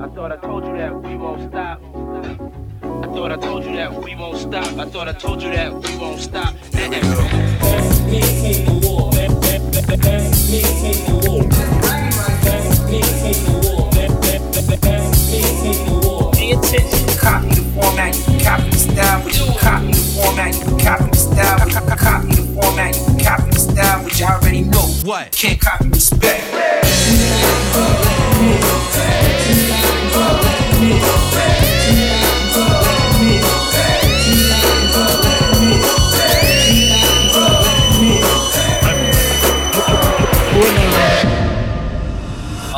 I thought I told you that we won't stop. I thought I told you that we won't stop. I thought I told you that we won't stop. Me hate the war. Me hate the war. Me hate the war. Me hate the war. Pay attention. Copy the format. Copy the style. But you copy the format. Copy the style. Copy the format. Copy the style. Which I already know. What? Can't copy respect.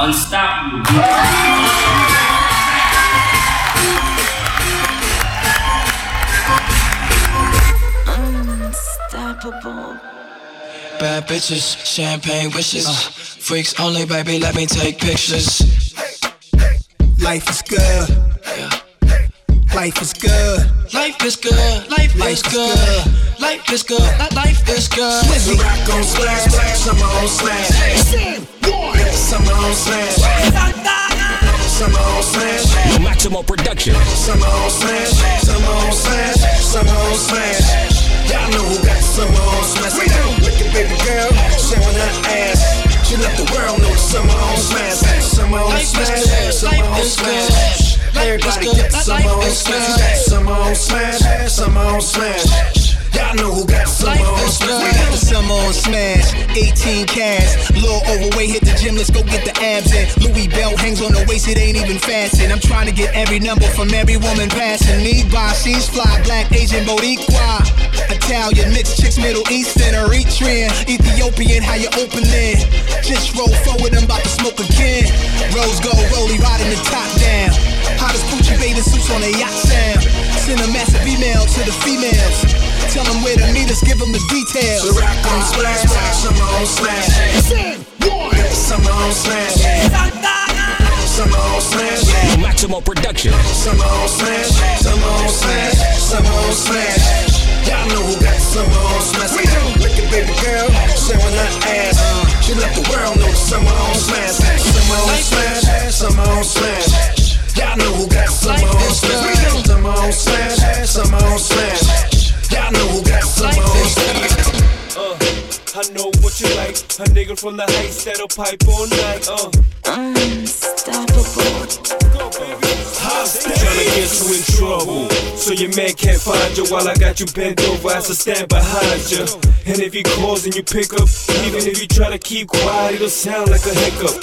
Unstoppable. Unstoppable. Bad bitches, champagne wishes. Uh, freaks only, baby, let me take pictures. Life is good. Yeah. Life is good. Life is good. Life, Life is is good. good. Life is good. Life is good. Swizzy. Rock on slash, slash, summer on slash. Summer on slash. Summer on slash. Maximo Production. Summer on slash. Summer on slash. Summer on slash. Y'all know who got summer on slash. Look at baby girl showing her ass. She let the world know summer on slash. Summer on Life is slash. good. Summer on is slash. good. Life is Everybody good. got Life summer on is slash. good. Summer on slash. Summer on slash. Y'all know who got summer on is We got the summer on smash, 18 cash. Little overweight, hit the gym, let's go get the abs in. Louis belt hangs on the waist, it ain't even fastened. I'm trying to get every number from every woman passing me by. She's fly, black, Asian, Boricua. Italian, mixed chicks, Middle Eastern, Eritrean, Ethiopian, how you opening? Just roll forward, I'm about to smoke again. Rose gold, rollie, riding the top down. Hottest Gucci bathing suits on a yacht sound. Send a massive email to the females. Tell them where to meet us, give them the details. The rock on splash, summer on slash. Summer on slash. Summer on slash. Maximo Production. Summer on slash. Summer on slash. Summer on slash. Y'all know who got summer on slash. Look at From the heights that'll pipe all night. Uh, Unstoppable. go, baby. Tryna get you in trouble. So your man can't find you while I got you bent over. I to stand behind you. And if he calls and you pick up, even if you try to keep quiet, it'll sound like a hiccup.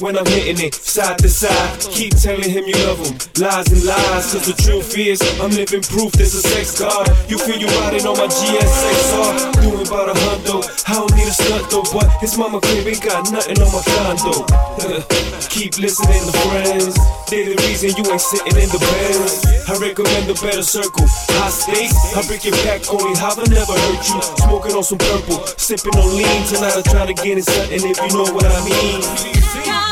When I'm hitting it side to side, keep telling him you love him. Lies and lies, cause the truth is, I'm living proof there's a sex god. You feel you riding on my GSXR, doing about a hundo. I don't need a stunt though, but his mama crib ain't got nothing on my condo. keep listening to friends, they the reason you ain't sitting in the beds. I recommend a better circle. High stakes, I break your back only how I never hurt you. Smoking on some purple, sipping on lean tonight. I'm trying to get in something if you know what I mean.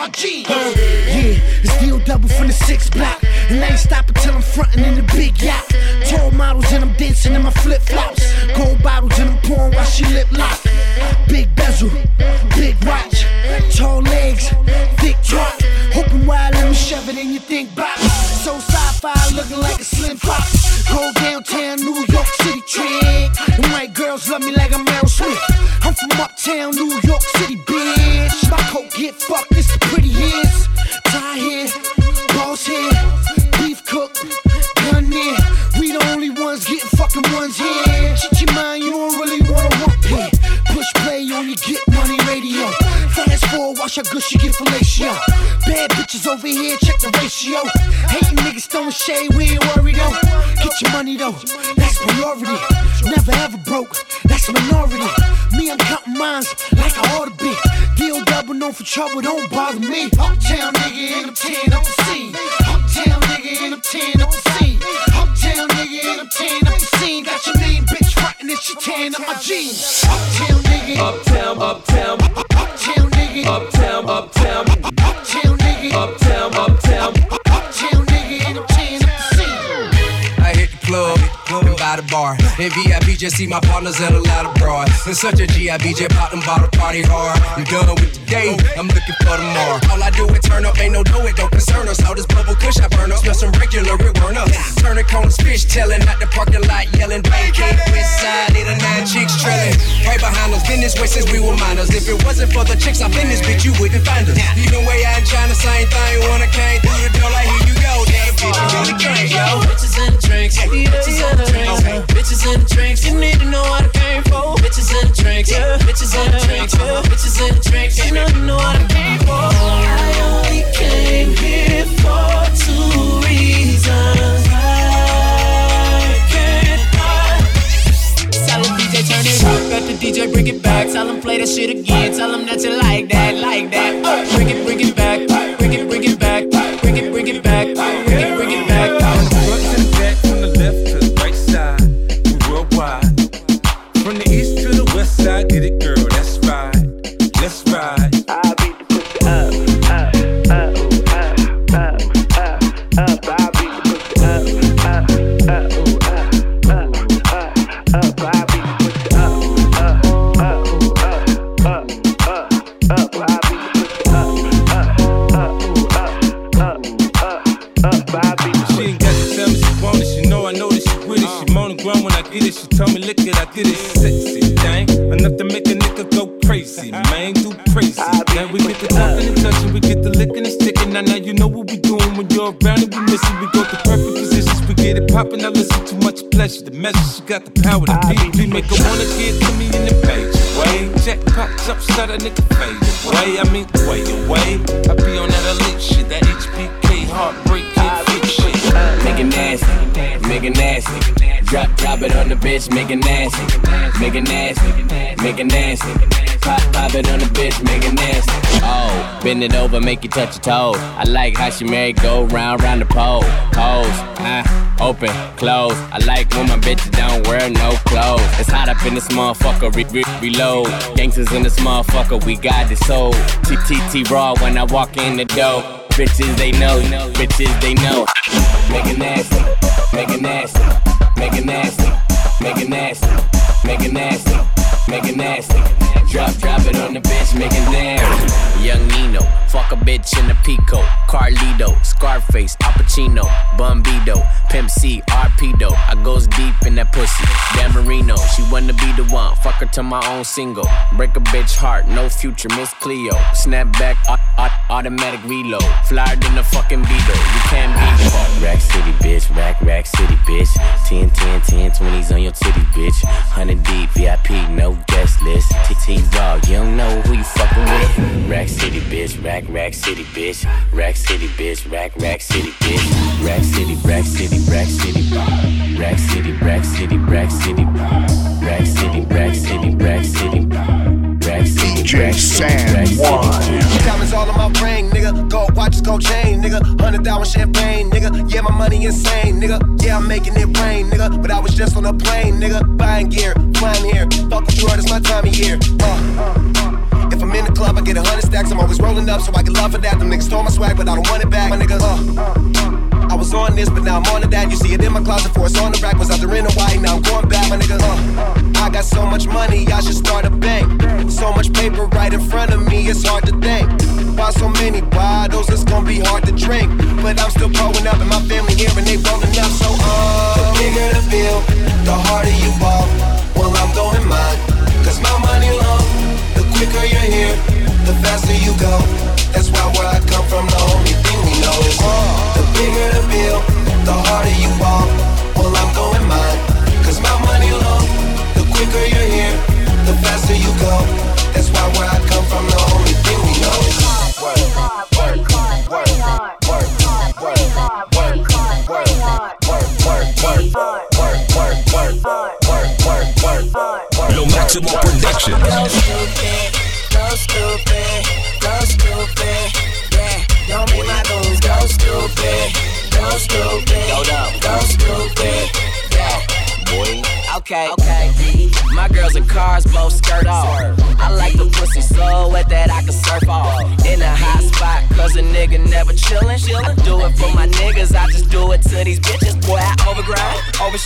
My jeans. Yeah, it's deal double from the six block. And I ain't stopping till I'm frontin' in the big yacht. Tall models and I'm dancing in my flip flops. Gold bottles and I'm pouring while she lip lock. Big bezel, big watch, tall legs, thick. Open wide, let me shove it in your think box. So sci-fi, looking like a slim fox. Go downtown, New York City trick. And white girls love me like I'm Meryl Streep. I'm from uptown New York City, bitch. Forward, watch how good she get fellatio. Bad bitches over here, check the ratio. Hating niggas throwing shade, we ain't worried though. Get your money though, that's priority. Never ever broke, that's a minority. Me, I'm counting mines like I ought to be. Deal double known for trouble, don't bother me. Uptown nigga, and I'm tearing up the scene. Uptown nigga, and I'm tearing up the scene. Uptown nigga, and I'm tearing up the scene. Got your main bitch frontin' and she tearing up my jeans. Uptown nigga, Uptown, uptown, uptown nigga, uptown, uptown, uptown nigga, uptown. Bar. In VIP, just see my partners and a lot of broad. In such a GIB, just pop them bottle party hard. I'm done with the day, I'm looking for tomorrow. All I do is turn up, ain't no do it, don't concern us. All this bubble kush I burn up, smell some regular, it burn up. Turning cones, fish telling out the parking lot, yelling, king, west side, eight or nine chicks trailing. Right behind us, been this way since we were minors. If it wasn't for the chicks up in this bitch, you wouldn't find us. Even way I ain't trying the same thing, I came through the door, like, you go, damn bitch, you really drink, yo. Bitches in the drinks, bitches in the drinks, bitches in the drinks. You need to know what I came for. Bitches in the drinks, bitches in the drinks, bitches in the drinks. You know you know what I came for. I only came here for two reasons. I can't hide. Tell DJ turn it up, got the DJ bring it back. Tell him play that shit again. Tell him that you like that, like that. Bring it, bring it back, bring it, bring it back, bring it, back, it, bring it back. It, I get it. Sexy thing, enough to make a nigga go crazy. Man, do crazy. Then we get the talking and touching, we get the licking and sticking. Now, now you know what we doing when you're around and we missing. We go to perfect positions, we get it popping. Now listen to much pleasure. The measure, she got the power to beat. We make her wanna get to me in the page. Way, jackpot jump, shot a nigga fade away. I mean, way away. I be Drop, drop it on the bitch, make it nasty, make it nasty, make it nasty. Pop, pop it on the bitch, make it nasty. Oh, bend it over, make you touch your toe. I like how she married, go round, round the pole. Pose, uh, open, close. I like when my bitches don't wear no clothes. It's hot up in this motherfucker, re- re- reload. Gangsters in this motherfucker, we got this soul. TTT raw when I walk in the door. Bitches they know, bitches they know. Make it nasty, make it nasty, nasty, make it nasty, make it nasty, make it nasty. Drop, drop it on the bitch, make it. Young Nino, fuck a bitch in the Pico. Carlito, Scarface, Al Pacino, Bumbido, Pimp C, Arpedo. I goes deep in that pussy. Dan Marino, she wanna be the one. Fuck her to my own single. Break a bitch heart, no future, Miss Cleo. Snap back, au- au- automatic reload. Flyer than a fucking Beetle. You can't beat it. Rack City, bitch. Rack, Rack City, bitch. 10, 10, 10, 20s on your titty, bitch. 100 deep, VIP, no guest list. TT Raw, you don't know who you fucking with. Rack City, bitch. Rack, Rack City, bitch. Rack City, bitch. Rack, Rack City, bitch. Rack City, Rack City, Rack City. Rack City, Rack City, Rack City. Rack City, Rack City, Rack City. City, Rack City. Diamonds all in my ring, nigga. Gold watches, gold chain, nigga. Hundred thousand champagne, nigga. Yeah, my money insane, nigga. Yeah, I'm making it rain, nigga. But I was just on a plane, nigga. Buying gear, flying here. Fuck what you it's my time of year. Uh. If I'm in the club, I get a hundred stacks. I'm always rolling up, so I can love for that. Them niggas stole my swag, but I don't want it back, my nigga. Uh. I was on this, but now I'm on to that. You see it in my closet for it's on the rack. Was out there in Hawaii, now I'm going back, my nigga. Uh. I got so much money, I should start a bank. So much paper right in front of me, it's hard to think. Buy so many bottles, it's gonna be hard to drink.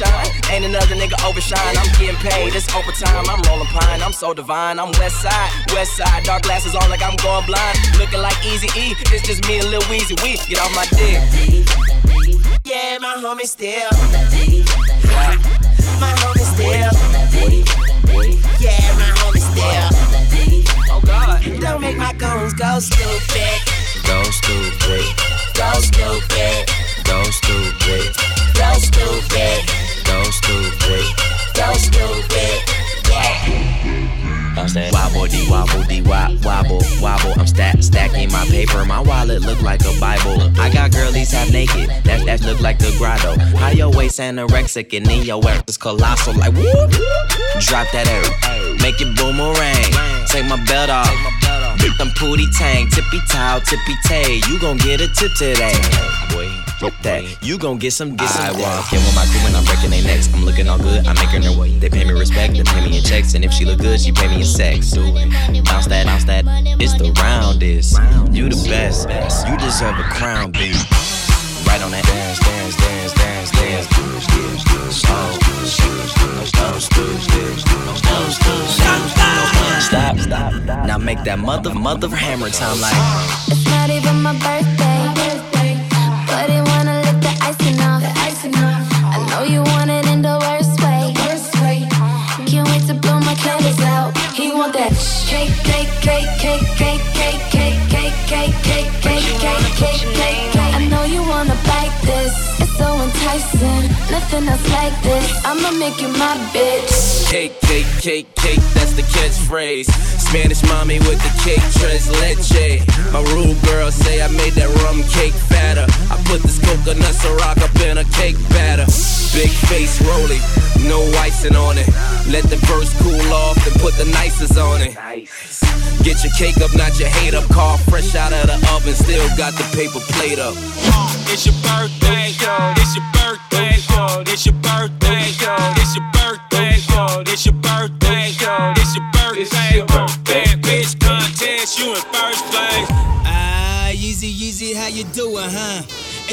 Overshine. Ain't another nigga overshine. I'm getting paid, it's overtime. I'm rolling pine, I'm so divine. I'm west side, west side. Dark glasses on like I'm going blind. Looking like Easy E, it's just me and Lil Weezy. We get off my dick. Yeah, my homie still. Yeah. My homie still. Yeah, my homie still. Oh God. Don't make my goons go stupid. Go stupid, Go stupid. go stupid, wobble dee wobble wobble. I'm stack stacking my paper. My wallet look like a Bible. I got girlies half naked. That that look like a grotto. How your waist anorexic and then your ass is colossal. Like whoop. Drop that air. Make it boomerang. Take my belt off. Them pooty tang. Tippy toe, tippy tay. You gon' get a tip today. Boy. That you gon' get some, get some. I walk in with my crew and I'm breaking their necks. I'm looking all good, I'm making her way. They pay me respect, they pay me in checks, and if she look good, she pay me in sex. Do it. Bounce that, bounce that. It's the roundest. You the best. You deserve a crown, baby. Right on that dance, dance, dance, dance, dance. Slow, slow, slow, slow, slow. Stop, stop. Now make that mother, mother hammer time like. It's not even my birthday, make you my bitch. Cake, cake, cake, cake, that's the catchphrase. Spanish mommy with the cake translate. My rude girl say I made that rum cake fatter. I put this coconut syrup up in a cake batter. Big face rolling, no icing on it. Let the first cool off and put the nicest on it. Get your cake up, not your hate up. Car fresh out of the oven, still got the paper plate up. Uh, it's your birthday. It's your birthday. It's your birthday. It's your birthday. It's your birthday. It's your birthday. Bad bitch contest. You in first place. Ah, Yeezy, Yeezy, how you doing, huh?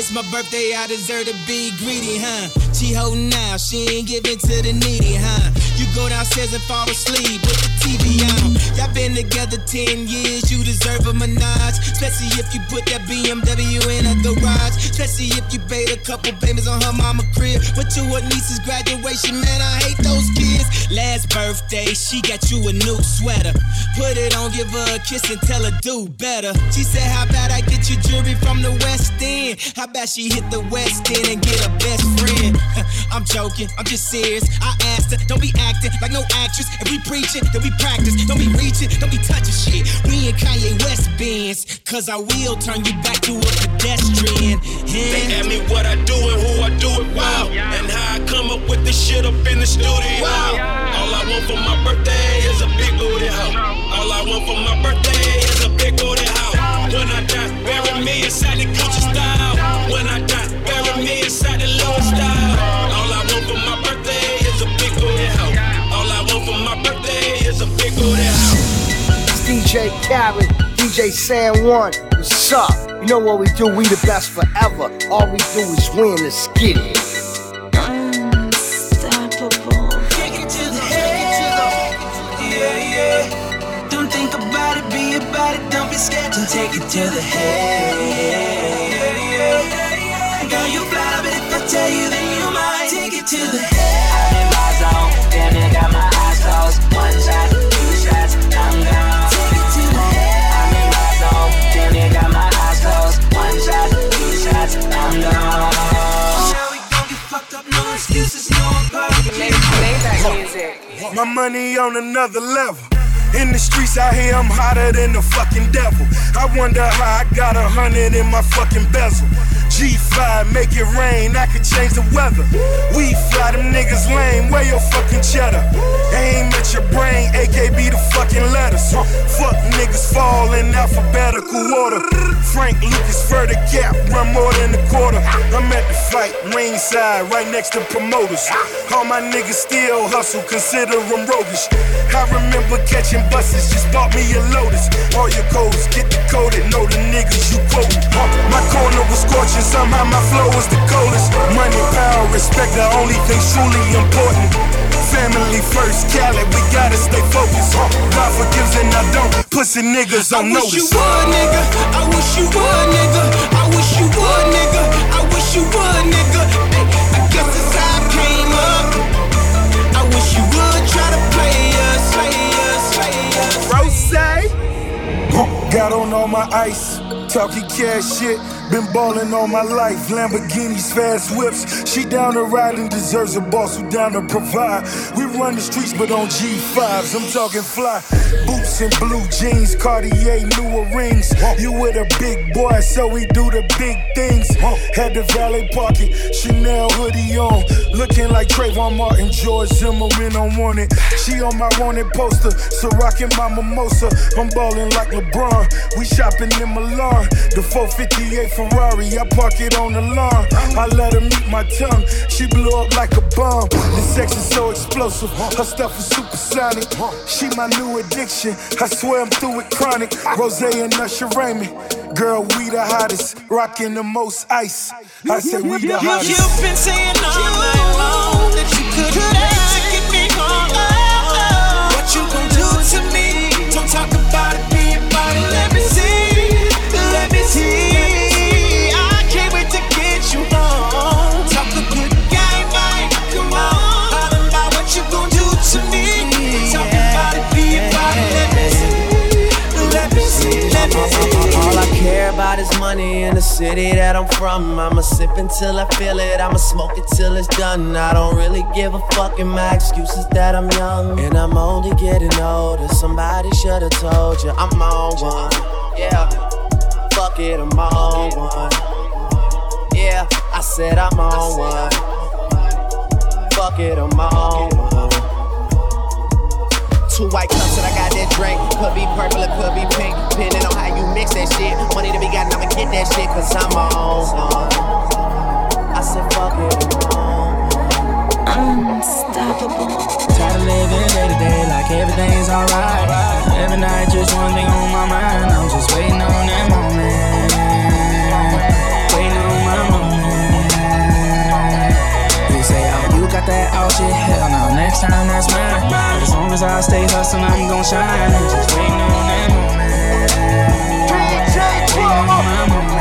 It's my birthday, I deserve to be greedy, huh? She holding out, she ain't giving to the needy, huh? You go downstairs and fall asleep with the TV on. Y'all been together 10 years, you deserve a menage. Especially if you put that BMW in a garage. Especially if you paid a couple payments on her mama crib. Went to her niece's graduation, man, I hate those kids. Last birthday, she got you a new sweater. Put it on, give her a kiss and tell her do better. She said, How about I get you jewelry from the West End? How about she hit the West End and get a best friend? I'm joking, I'm just serious. I asked her, don't be acting like no actress. If we preach it, then we practice. Don't be reaching, don't be touching shit. We in Kanye West bands, cause I will turn you back to a pedestrian. They ask me what I do and who I do it wow. And how I come up with this shit up in the studio. All I want for my birthday is a big booty hoe. All I want for my birthday is a big booty hoe. When I die, bury me inside the Gucci style. When I die, bury me inside the Louis style. All I want for my birthday is a big booty hoe. All I want for my birthday is a big booty hoe. It's DJ Khaled, DJ San One. What's up? You know what we do? We the best forever. All we do is win. Let's get it. Yeah, yeah. Don't think about it, be about it, don't be scared to take it to the head. My money on another level. In the streets out here, I'm hotter than the fucking devil. I wonder how I got a hundred in my fucking bezel. G5, make it rain, I could change the weather. We fly them niggas lame, where your fucking cheddar? Aim at your brain, AKB the fucking letters. Fuck niggas fall in alphabetical order. Frank Lucas, further gap, run more than a quarter. I'm at the fight, ringside, right next to promoters. All my niggas still hustle, consider them roguish. I remember catching buses, just bought me a Lotus. All your codes, get decoded, know the niggas you quoting. My corner was scorching, somehow my flow was the coldest. Money, power, respect, the only things truly important. Family first, Cali, we gotta stay focused. God forgives and I don't. Pussy niggas on I notice. wish you would, nigga. I wish you would, nigga. I wish you would, nigga. I wish you would, nigga. I guess that's how I came up. I wish you would try to play us, play us, play us. Rose. Got on all my ice, talking cash shit. Been ballin' all my life, Lamborghinis, fast whips. She down to ride and deserves a boss who down to provide. We run the streets, but on G5s, I'm talking fly. Boots and blue jeans, Cartier, newer rings. You with a big boy, so we do the big things. Had the valet pocket, Chanel hoodie on. Looking like Trayvon Martin, George Zimmerman on wanted. She on my wanted poster, so rockin' my mimosa. I'm ballin' like LeBron. We shopping in Milan. The 458 Ferrari, I park it on the lawn. I let her meet my tongue. She blew up like a bomb. The sex is so explosive. Her stuff is supersonic. She my new addiction. I swear I'm through with chronic. Rose and Usher Raymond. Girl, we the hottest. Rockin' the most ice. I say we the hottest. you've been saying all night long that you could the city that I'm from. I'ma sip until I feel it, I'ma smoke it till it's done. I don't really give a fuck, and my excuse is that I'm young. And I'm only getting older. Somebody should've told you I'm on one. Yeah, fuck it, I'm on one. Yeah, I said I'm on one. Fuck it, I'm on one. Two white cups and I got that drink. Could be purple, it could be pink. Depending on how you mix that shit. Money to be gotten, I'ma get that shit, cause I'm on. I said fuck it, I'm on Unstoppable. Tired of living day to day like everything's alright. Every night, just one thing on my mind. I'm just waiting on that moment. Got that out shit. Hell no, next time that's mine. As long as I stay hustling, I'm gon' shine. Just waiting on that moment. Waiting on my moment.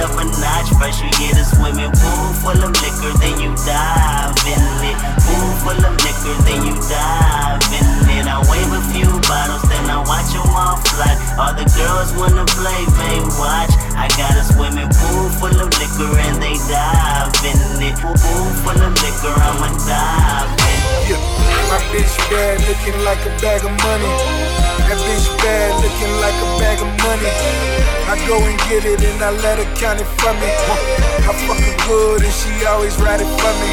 a notch. First you get a swimming pool full of liquor, then you dive in it. Pool full of liquor, then you dive in it. I wave a few bottles, then I watch them all fly. All the girls wanna play, they watch. I got a swimming pool full of liquor and they dive in it. Pool full of liquor, I'ma dive in it. My bitch bad, looking like a bag of money. That bitch bad, looking like a bag of money. I go and get it and I let her count it for me. I fuck her good and she always ride it for me.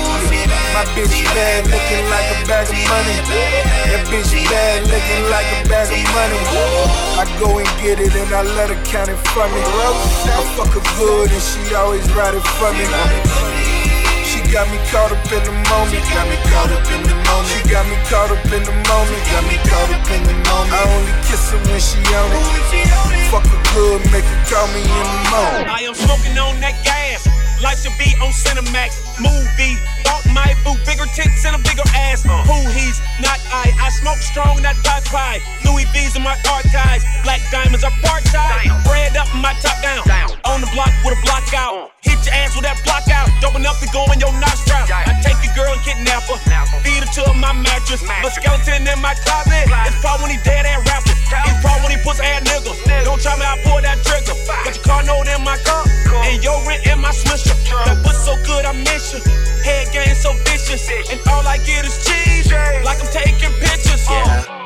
My bitch bad, looking like a bag of money. That bitch bad, looking like a bag of money. I go and get it and I let her count it for me. I fuck her good and she always ride it for me. She got me caught up in the moment. Got me caught up in the moment. She got me caught up in the moment. Got me caught up in the moment. I only kiss her when she on it. Fuck her good, make her call me in the morning. I am smoking on that gas. Life should be on Cinemax. Movie. Bought my boo. Bigger tits and a bigger ass. Who he's not I. I smoke strong, not pot pie. Louis V's in my archives. Black diamonds are part time. Bread up and my top down. On the block with a block out. Hit your ass with that block out. Dope enough to go in your nostril. I take your girl and kidnap her. Feed her to my mattress. A skeleton in my closet. It's probably when he dead ass rapper. It's probably when he puts ass niggas. Don't try me, I pull that trigger. Got your car note in my car. And your rent in my swisher. That puss so good, I miss you. Head game so vicious. And all I get is cheese. Like I'm taking pictures. Yeah.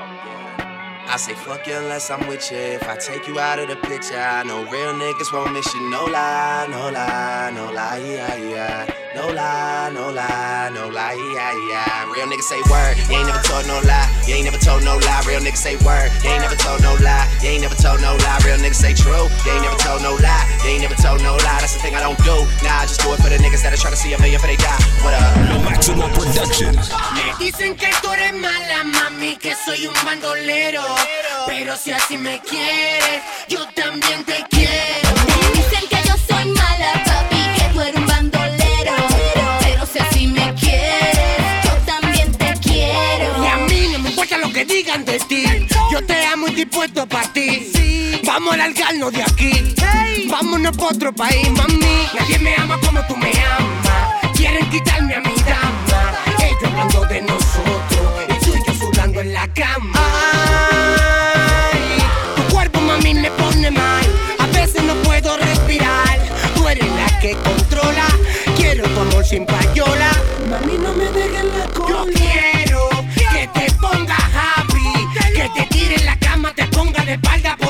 I say fuck you unless I'm with you. If I take you out of the picture, I know real niggas won't miss you. No lie, no lie, no lie, yeah, yeah. No lie, no lie, no lie, yeah, yeah. Real niggas say word, you ain't never told no lie. You ain't never told no lie. Real niggas say word, you ain't never told no lie. You ain't never told no lie. Real niggas say true, you ain't never told no lie. You ain't never told no lie. That's the thing I don't do. Nah, I just do it for the niggas that are trying to see a million for they die. What up? Maximum Production. Me dicen que tú eres mala, mami, que soy un bandolero. Pero si así me quieres, yo también te quiero. De ti. Yo te amo y dispuesto para ti. Vamos a largarnos de aquí. Vámonos pa' otro país, mami. Nadie me ama como tú me amas. Quieren quitarme a mi dama. Ellos hablando de nosotros. Y tú y yo sudando en la cama. Ay, tu cuerpo, mami, me pone mal. A veces no puedo respirar. Tú eres la que controla. Quiero tu amor sin payola. Mami, no me dejes la espalda.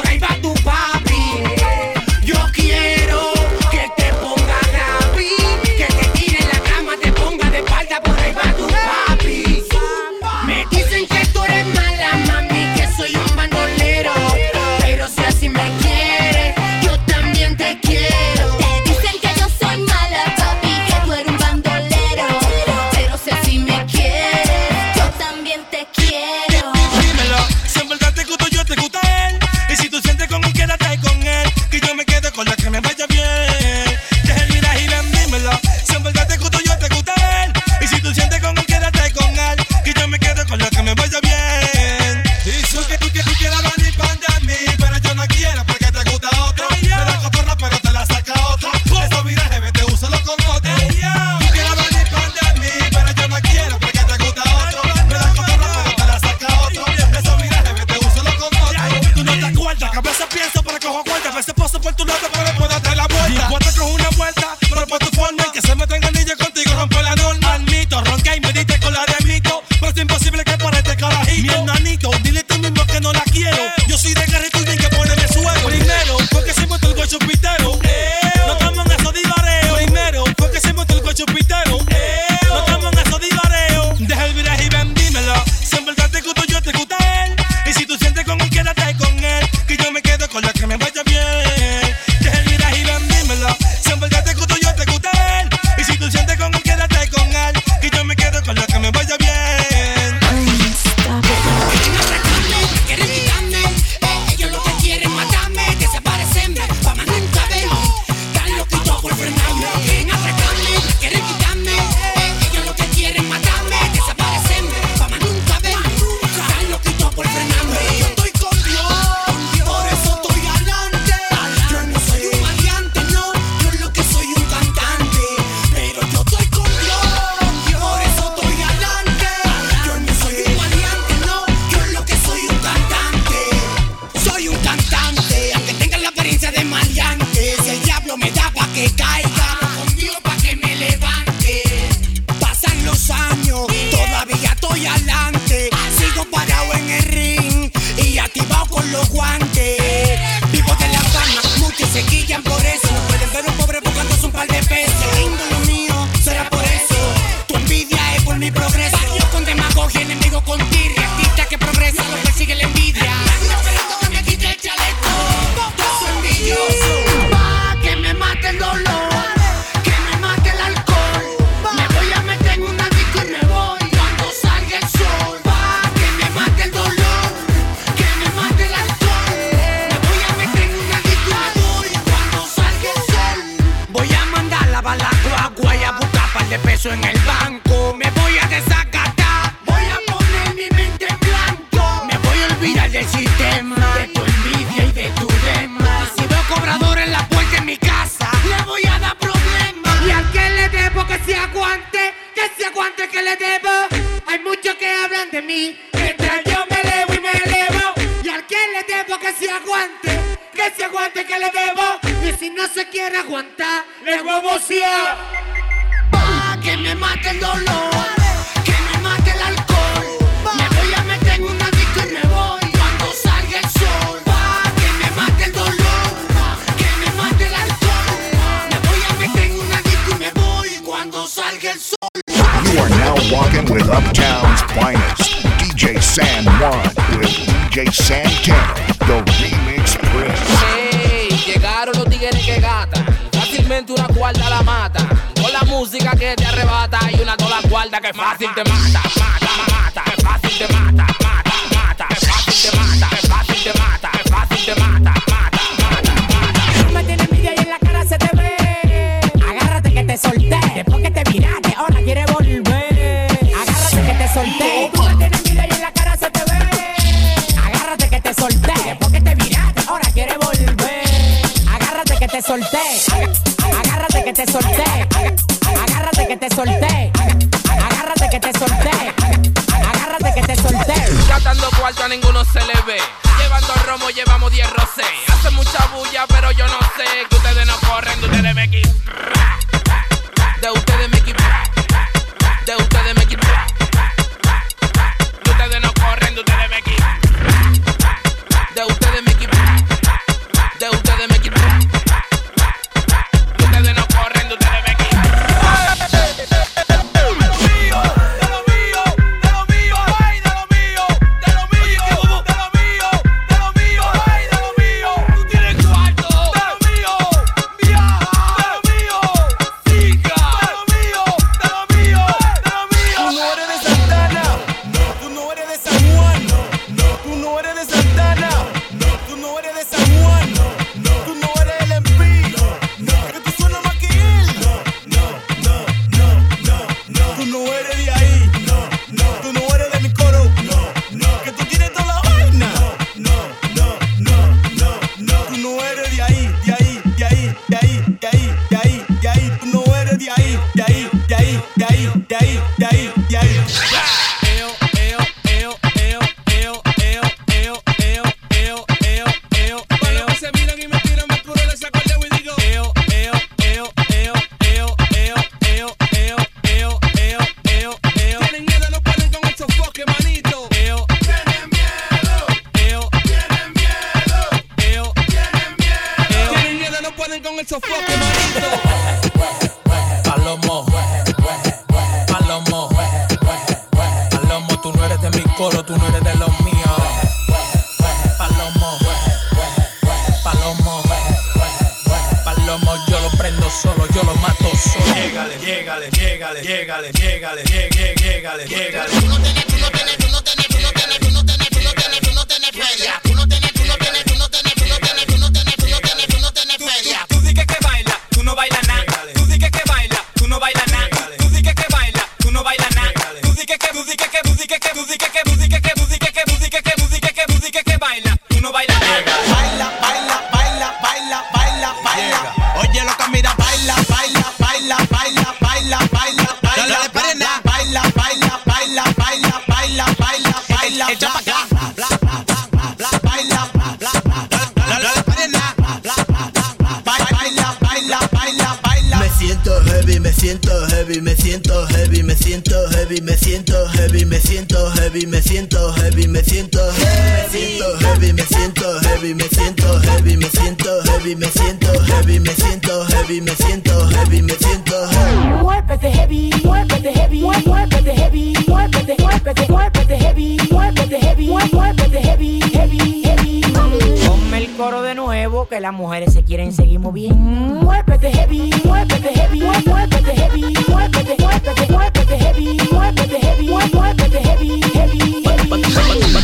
que las mujeres se quieren seguir moviendo. Muévete heavy, muévete heavy, muévete heavy, muévete, muévete, muévete heavy, muévete heavy, muévete heavy, heavy, heavy.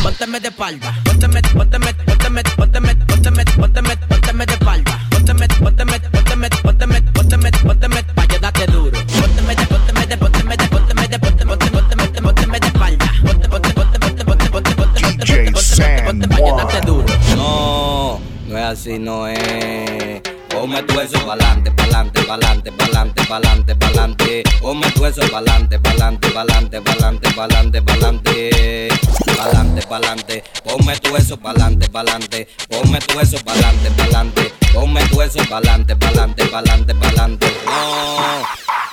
Pónteme de espalda, pónteme, pónteme, pónteme, pónteme tu eso pa'lante, pa'lante, pa'lante, pa'lante, pa'lante, pa'lante. Ponme tu eso pa'lante, pa'lante, pa'lante, pa'lante, pa'lante, pa'lante. Pa'lante, pa'lante. Ponme tu eso pa'lante, pa'lante. Ponme tu eso pa'lante, pa'lante. Ponme tu eso pa'lante, pa'lante, pa'lante, pa'lante. No.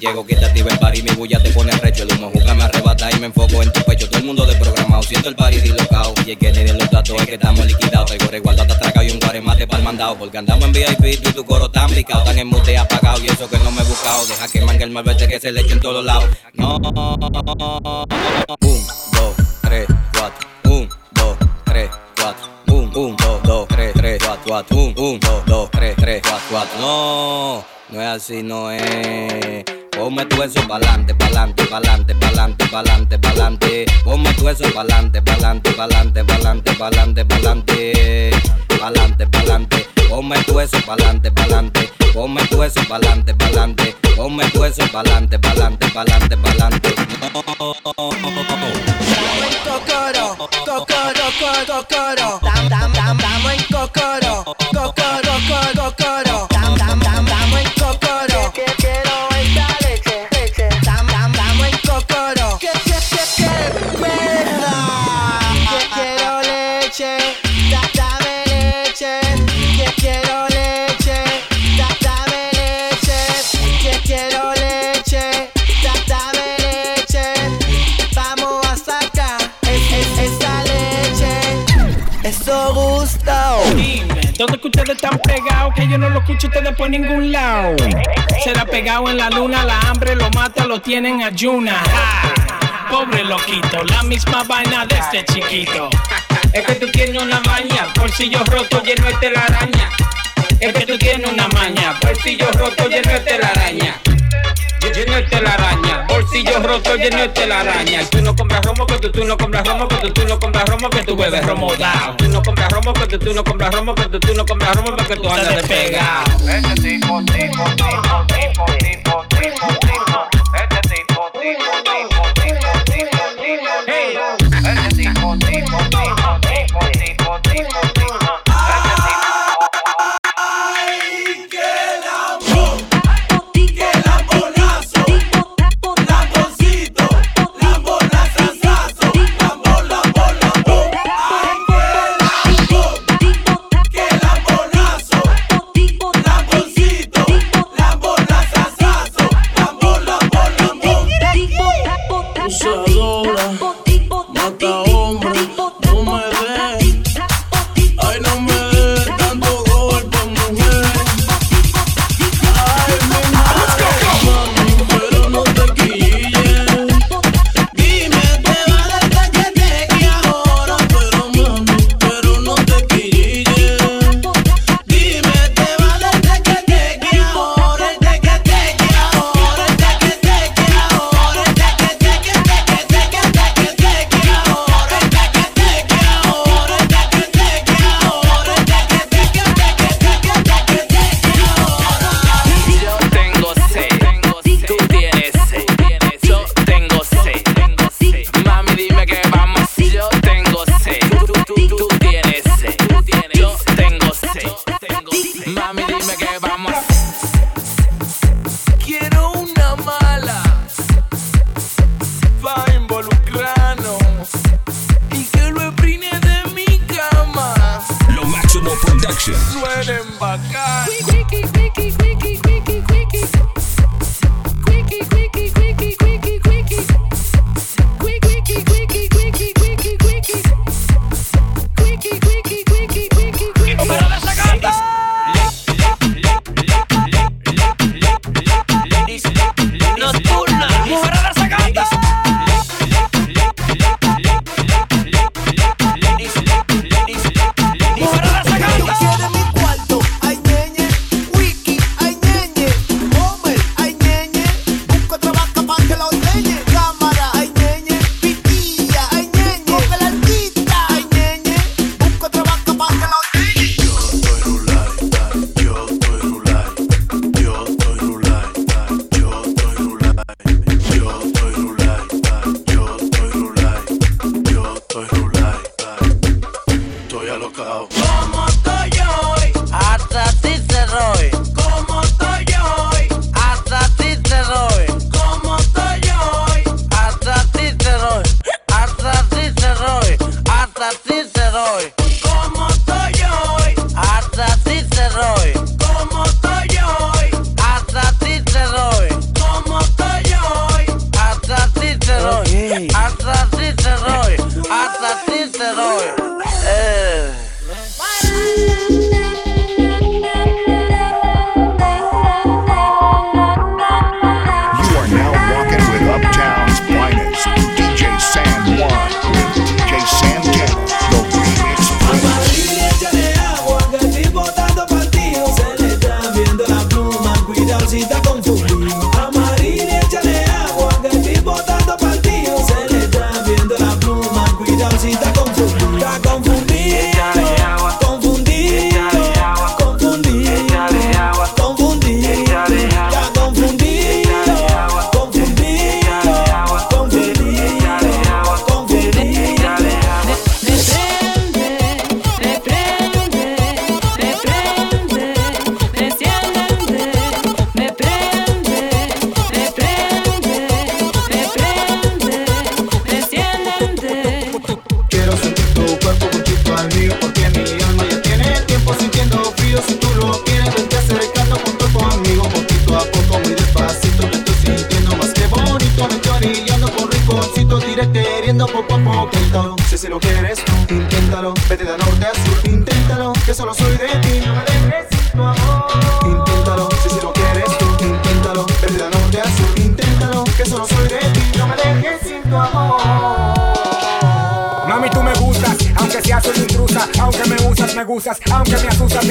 Llego, quítate el party, mi bulla te pone recho. El humo juca me arrebata y me enfoco en tu pecho. Todo el mundo desprogramado, siento el party dislocado. Y es que le den los datos, es que estamos liquidados. Traigo resguardo hasta atracado y un guaremate pa'l mandado. Porque andamos en VIP, tú y tu coro tan picado. Tan en mute apagado y eso que no me he buscado. Deja que mangue el malvete que se le eche en todos lados. No. Un, dos, tres, cuatro. Un, dos, tres, cuatro. Un, un, dos, dos, tres, tres, cuatro, cuatro. Un, un, dos, dos, tres, tres, cuatro, cuatro. No, no es así, no es. Ponme tu eso pa'lante, pa'lante, pa'lante, pa'lante, pa'lante, pa'lante. Ponme tu eso pa'lante, pa'lante, pa'lante, pa'lante, pa'lante, pa'lante. Pa'lante, pa'lante. Ponme tu eso pa'lante, pa'lante. Ponme tu eso pa'lante, pa'lante. Ponme tu eso pa'lante, pa'lante, pa'lante, pa'lante. Cocoro, cocoro, cocoro, cocoro. Dam, dam, en. Cocoro, cocoro, cocoro. ¿Dónde que ustedes están pegados? Que yo no lo escucho ustedes por ningún lado. Será pegado en la luna, la hambre lo mata, lo tienen ayuna. Pobre loquito, la misma vaina desde chiquito. Es que tú tienes una maña, bolsillo roto lleno de telaraña. Es que tú tienes una maña, bolsillo roto lleno de telaraña. Lleno de telaraña, bolsillo roto lleno de telaraña. Tú no compras romo que tú, tú no compras romo que tú, tú no compras romo que tú bebes romo dao. Tú no compras romo que tú, tú no compras romo que tú, tú no compras romo porque tú andas despegado. Este tipo, tipo, tipo, tipo, tipo, tipo. Este tipo, tipo, tipo, tipo,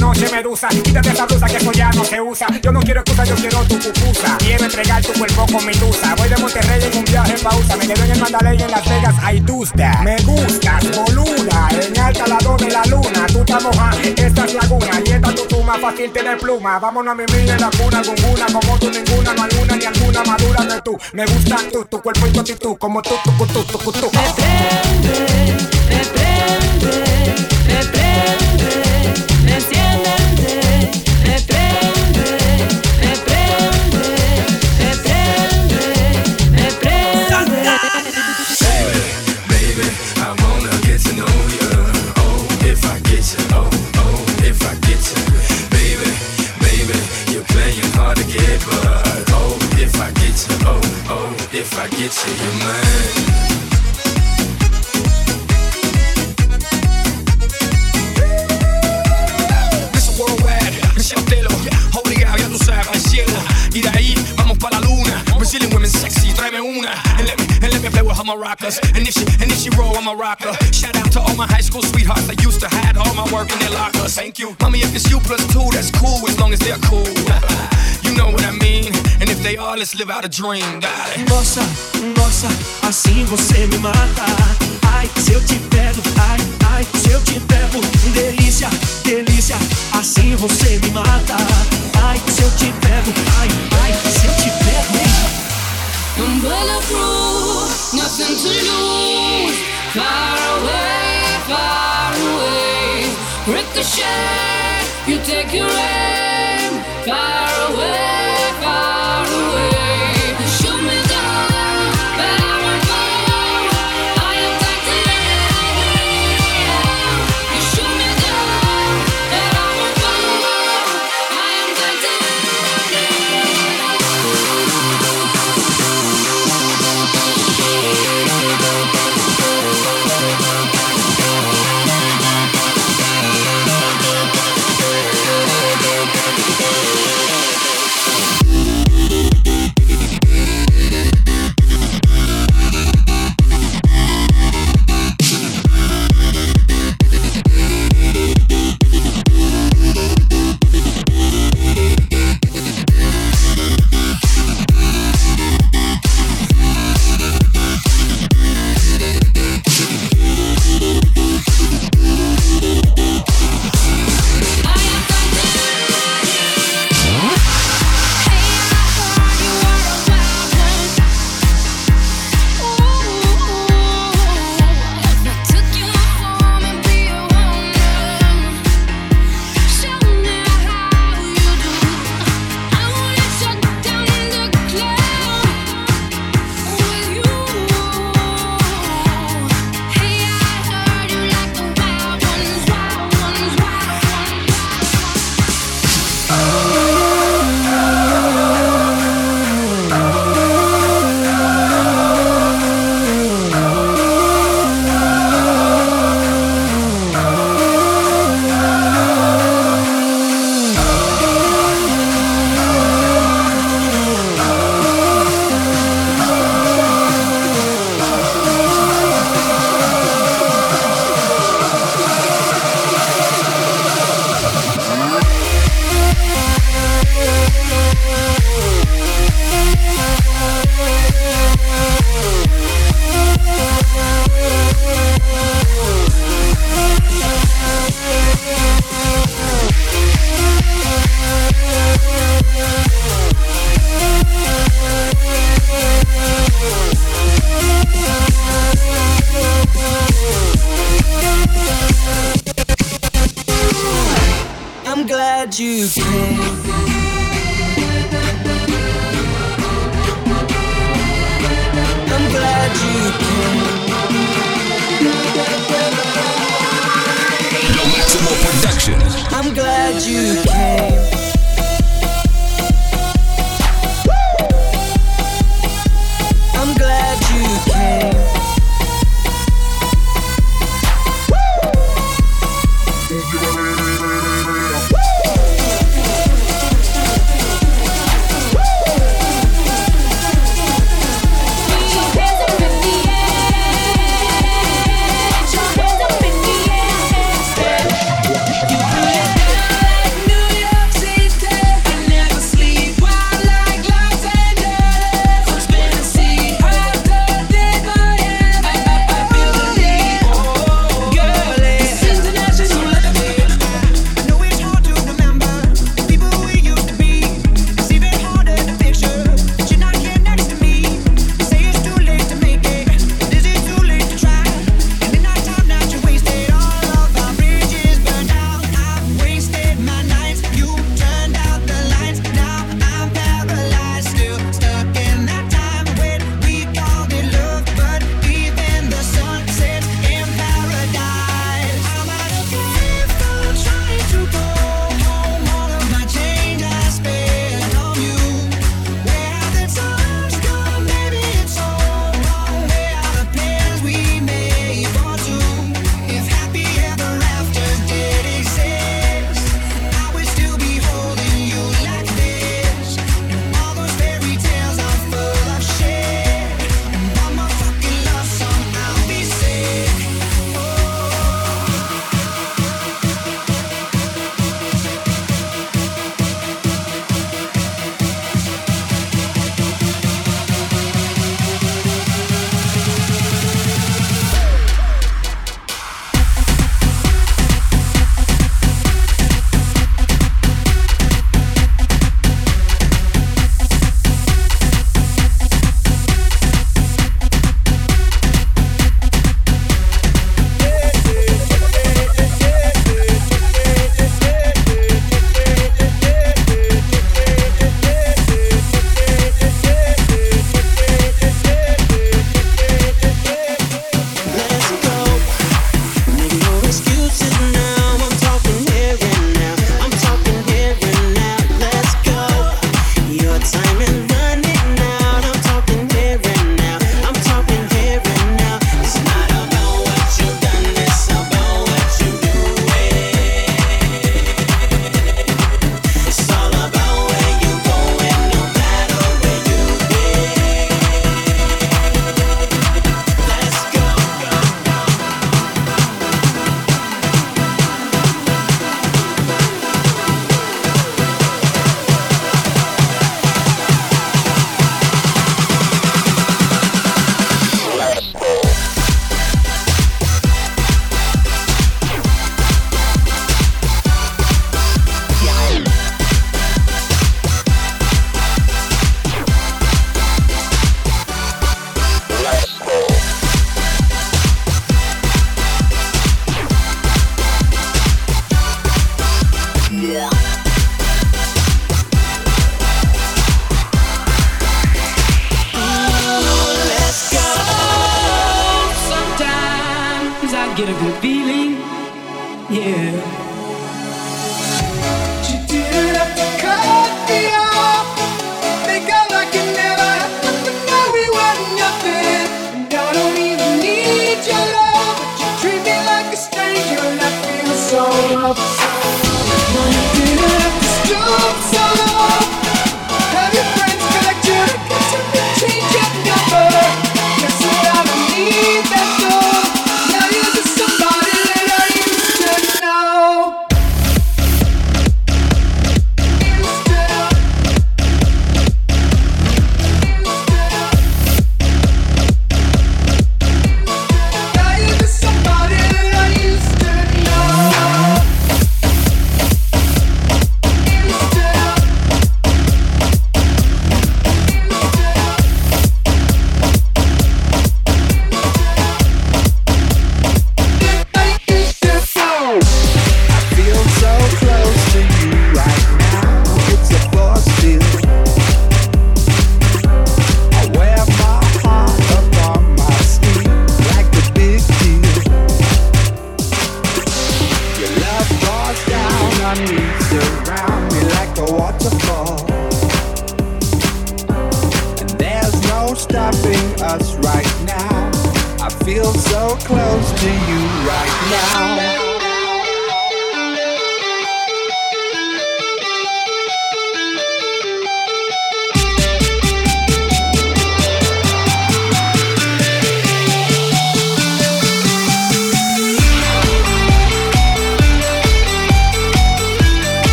noche, medusa. Quítate esa blusa que eso ya no se usa. Yo no quiero excusa, yo quiero tu pupusa. Quiero entregar tu cuerpo con mi tusa Voy de Monterrey en un viaje en pausa. Me quedo en el Mandalay en Las Vegas, hay tusta Me gustas, boluda En alta la de la luna. Tú estás moja, esta es laguna Y esta tu tuma, fácil tener pluma. Vámonos a mi mía en la cuna, gunguna. Como tú ninguna, no alguna ni alguna Madura de tú, me gusta tú Tu cuerpo y tu actitud. Como tú, tú, tú, tú, tú, tú. Me prende, me prende, get you, you're mine. Beso worldwide, Michel Teló, obligado, ya tú sabes. Y de ahí vamos para la luna. Women sexy, tráeme una. And let me, and let me play with all my rockers. And if she, and if she roll, I'm a rocker. Shout out to all my high school sweethearts that used to hide all my work in their lockers. Thank you. Mommy, if it's you plus two, that's cool as long as they're cool. know what I mean. And if they are, let's live out a dream. Nossa, nossa, assim você me mata. Ai, se eu te pego, ai, ai, se eu te pego. Delícia, delícia, assim você me mata. Ai, se eu te pego, ai, ai, se eu te pego. I'm bulletproof, nothing to lose. Far away, far away. Ricochet, you take your aim. Far away,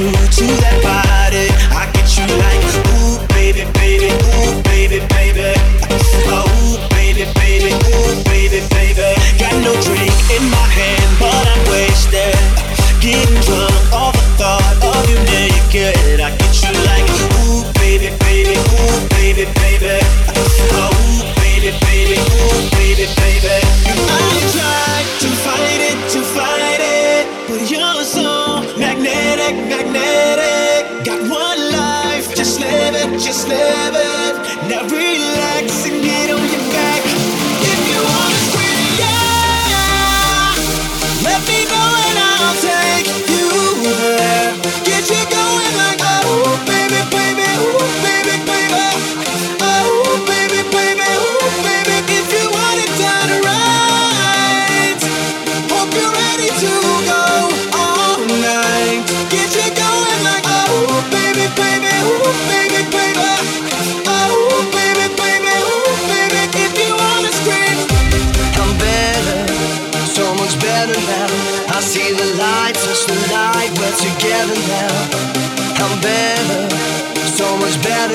You.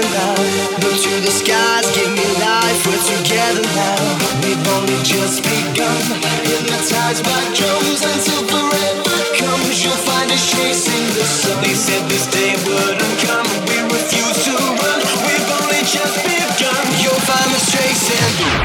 Look to the skies, give me life. We're together now. We've only just begun. Hypnotized by until comes. You'll find us chasing. They said this day wouldn't come. We refuse to run. We've only just begun. You'll find us chasing.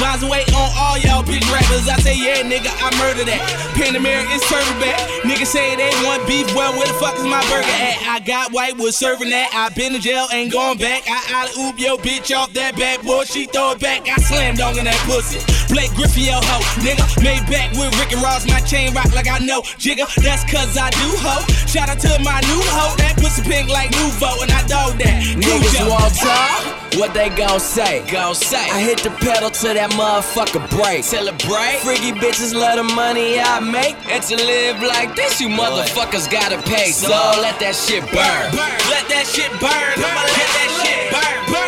Bonds away on all y'all bitch rappers. I say, yeah, nigga, I murder that. Pan-American server back. Niggas say they want beef, well, where the fuck is my burger at? I got white, was serving that. I been in jail, ain't going back. I alley oop yo bitch off that bad boy, she throw it back. I slam dunk in that pussy. Blake Griffin, yo hoe, nigga. Made back with Rick and Ross, my chain rock like I know. Jigga, that's cause I do ho. Shout out to my new ho, that pussy pink like Nuvo, and I dog that. Niggas walk tall, what they gon' say? Gon' say. I hit the pedal to that motherfucker break. Celebrate. Freaky bitches love the money I make. And to live like this, you motherfuckers gotta pay. So let that shit burn. Let that shit burn. I'ma let that shit burn. Let that shit burn.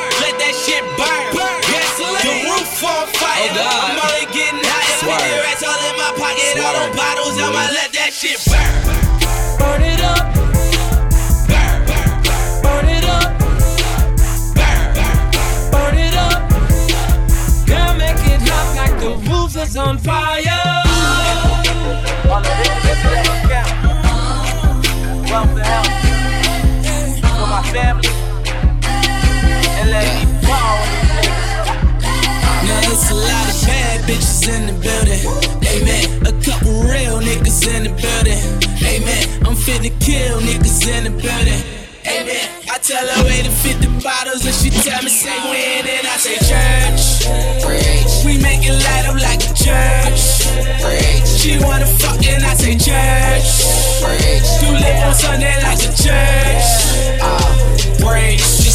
The roof on fire. Oh, God. I'm only getting higher. Swerve. Fifty rats all in my pocket. All them bottles. I'ma let that shit burn. Burn it up. Burn it up. Burn it up. Girl, make it hot like the roof is on fire. Wealth and health for my family. And let me fall Now it's a lot of bad bitches in the building. Amen. A couple real niggas in the building. Amen. I'm finna kill niggas in the building. Amen. I tell her wait to 50 bottles and she tell me say when and I say church. We make it light up like a church. She wanna fuck and I say church. Do live on Sunday like a church. Uh, preach.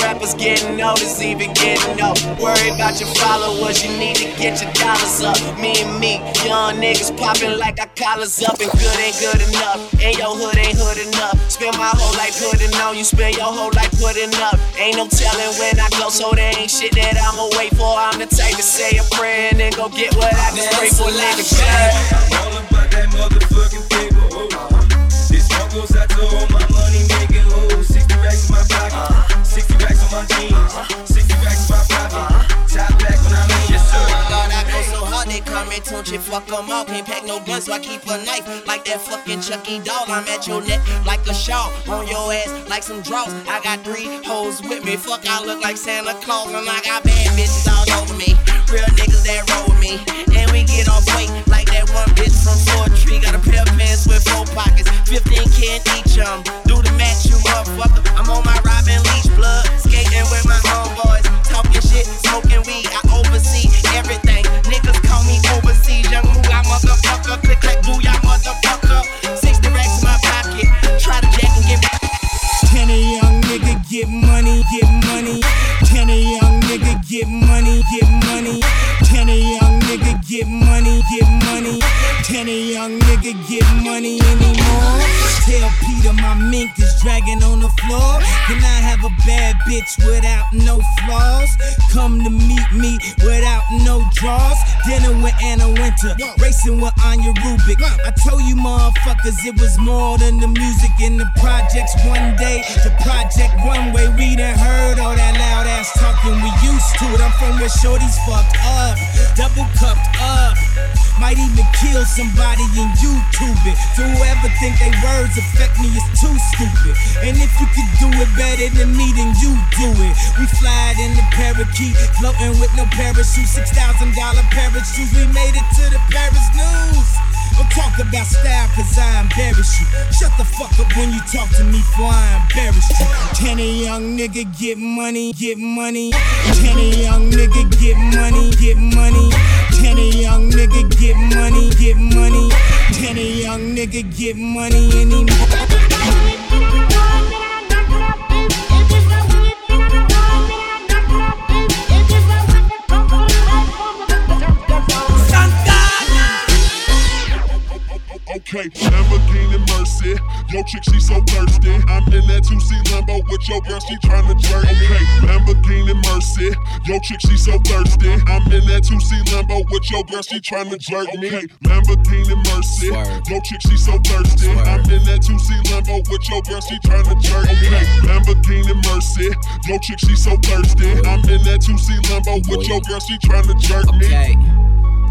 rappers getting noticed, even getting no. Worry about your followers, you need to get your dollars up. Me and me, young niggas popping like our collars up, and good ain't good enough. And your hood ain't hood enough. Spend my whole life putting on, you spend your whole life putting up. Ain't no telling when I go, so there ain't shit that I'ma wait for. I'm the type to say a prayer and then go get what I just pray for, nigga. All about that motherfucking paper, oh. This one goes out to all my jeans, 60 racks in my pocket. Top when I'm I go so hard, they come and tune shit, fuck them all. Can't pack no guns, so I keep a knife. Like that fucking Chucky doll, I'm at your neck like a shawl. On your ass like some draws. I got three hoes with me. Fuck, I look like Santa Claus, and I got bad bitches all over me. Real niggas that roll with me. And we get off weight like that one bitch from Ford Tree. Got a pair of pants with four pockets. 15 can each, um. Do the match, you motherfucker. I'm on my Robin Leach blood. Skating with my homeboys. Talking shit, smoking weed. I oversee everything. Niggas call me overseas. Young moolah motherfucker. Click, click, booyah motherfucker. 60 racks in my pocket. Try to jack and get Can a young nigga get money, get money? Can a young nigga get money, Can a young nigga get money anymore? Tell PETA my mink is dragging on the floor. Can I have a bad bitch without no flaws? Come to meet me without no draws. Dinner with Anna Wintour, racing with Anja Rubik. I told you motherfuckers it was more than the music in the projects. One day, the project one way. We done heard all that loud ass talking. We used to it. I'm from where shorties fucked up, double cupped up. Might even kill somebody in YouTube it. So whoever think they words affect me is too stupid. And if you could do it better than me, then you do it. We fly in the parakeet, floating with no parachute. Six thousand dollar parachutes. We made it to the Paris news. Don't talk about style cause I embarrass you. Shut the fuck up when you talk to me for I embarrass you. Can a young nigga get money, get money? Can a young nigga get money, get money? Can a young nigga get money, get money? Can a young nigga get money anymore? Okay, Lamborghini Mercy. Yo, chick, she so thirsty. I'm in that 2C Lambo with your girl, she tryna jerk. Okay, Lamborghini Mercy. Yo, chick, she so thirsty. I'm in that 2C Lambo with your girl, she tryna jerk me. Okay, Lamborghini Mercy. Yo, chick, she so thirsty. I'm in that 2C limbo with your girl, she tryna jerk me. Okay, Lamborghini Mercy. Yo, chick, she so thirsty. I'm in that 2C limbo with your girl, she tryna jerk me. Okay.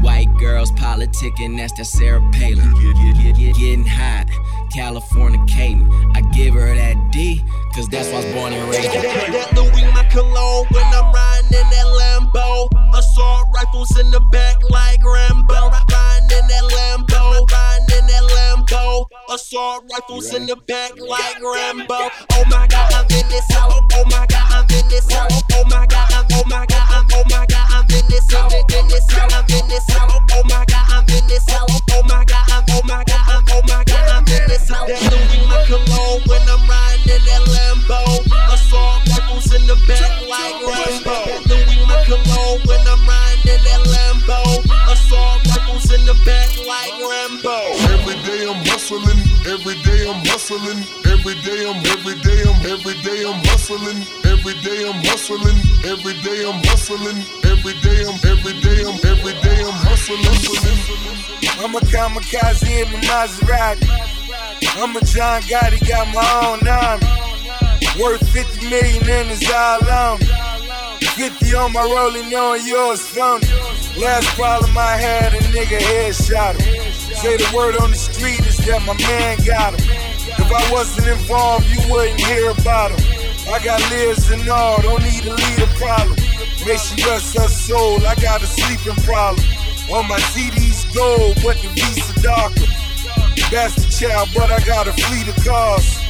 White girls politicking, that's that Sarah Palin. Get- get- get- Getting hot, California Caden. I give her that D, cause that's why I was born and raised. That, that Louis my cologne when I'm riding in that Lambo. Assault rifles in the back like Rambo. Riding in that Lambo, riding in that Lambo. Assault rifles in the back like Rambo. Oh my God, I'm in this house. Oh my God, I'm in this house. Oh my God, I'm. Oh my God, I'm. Oh my God, I'm in this house. In this house, I'm in this house. Oh my God, I'm in this house. Oh my God, I'm. Oh my God, I'm. Oh my God, I'm in this house. That Louis my cologne when I'm riding in that Lambo. Hustling, every day I'm every day I'm every day I'm hustling, every day I'm hustling, every day I'm hustling, every day I'm every day I'm every day I'm hustling. I'm a kamikaze in the Maserati. I'm a John Gotti, got my own army. Worth 50 million and it's all on me. 50 on my rolling on yours phony. Last problem I had, a nigga headshot him. Say the word on the street is that my man got him. If I wasn't involved, you wouldn't hear about him. I got Liz and all, don't need to lead a problem. May she rest her soul, I got a sleeping problem. On my CD's gold, but the visa darker. Bastard child, but I got a fleet of cars.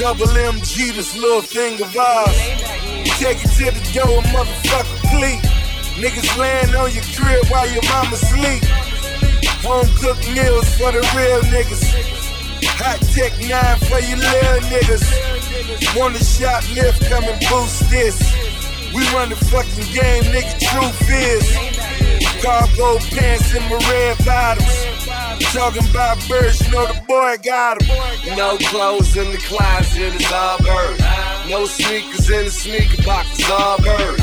Double MG, this little thing of ours. Take it to the door, motherfucker, please. Niggas laying on your crib while your mama sleep. Home cooked meals for the real niggas. Hot tech nine for you little niggas. Want a shoplift, come and boost this. We run the fucking game, nigga, truth is. Cargo pants and my red bottoms. Talking about birds, you know the boy got got 'em. No clothes in the closet, it's all birds. No sneakers in the sneaker box, it's all birds.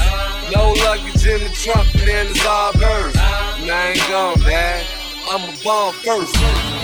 No luggage in the trunk, then it's all birds. And I ain't gone, dad. I'm a bomb first.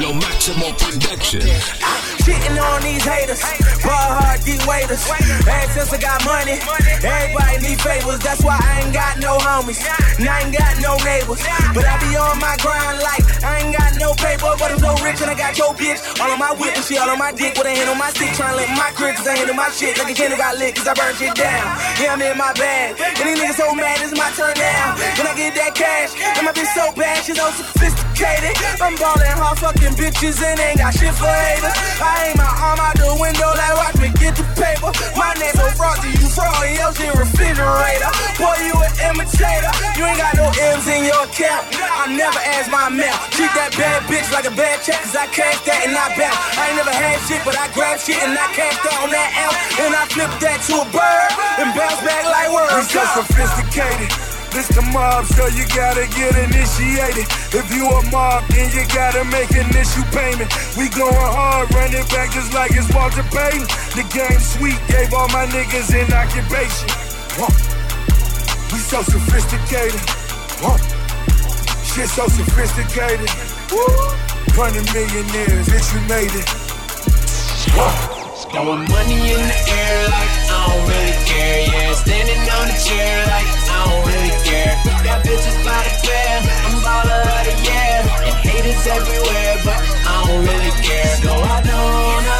Lo Maximo Production. Shitting on these haters, ball hard, deep waiters. Ever since I got money, everybody need favors. That's why I ain't got no homies, and I ain't got no neighbors. But I be on my grind like I ain't got no paper, but I'm so rich and I got your bitch. All on my whip and shit, all on my dick with a hand on my stick, trying to lick my crib, cause I handle my shit like a candle got lit, cause I burn shit down. Yeah, I'm in my bag, and these niggas so mad, it's my turn now. When I get that cash, and my bitch so bad, she's so sophisticated. I'm ballin' hard, fucking bitches, and ain't got shit for haters. I aim my arm out the window, like watch me get the paper. My name so frosty, you fraud in your shit refrigerator. Boy, you an imitator. You ain't got no M's in your account. I never ask my amount. Treat that bad bitch like a bad check, cause I cash that and I bounce. I ain't never had shit, but I grab shit and I cash that on that ounce. And I flip that to a bird and bounce back like We words. so sophisticated. This the mob, so you gotta get initiated. If you a mob, then you gotta make initial payment. We going hard, running back just like it's Walter Payton. The game sweet, gave all my niggas an occupation. Huh. We so sophisticated. Huh. Shit so sophisticated. Woo. Hundred millionaires, bitch, we made it. Throwing money in the air like I don't really care. Yeah, standing on the chair like I don't really care. Got bitches by the pair, I'm baller of the year. And haters everywhere, but I don't really care. No, I don't, I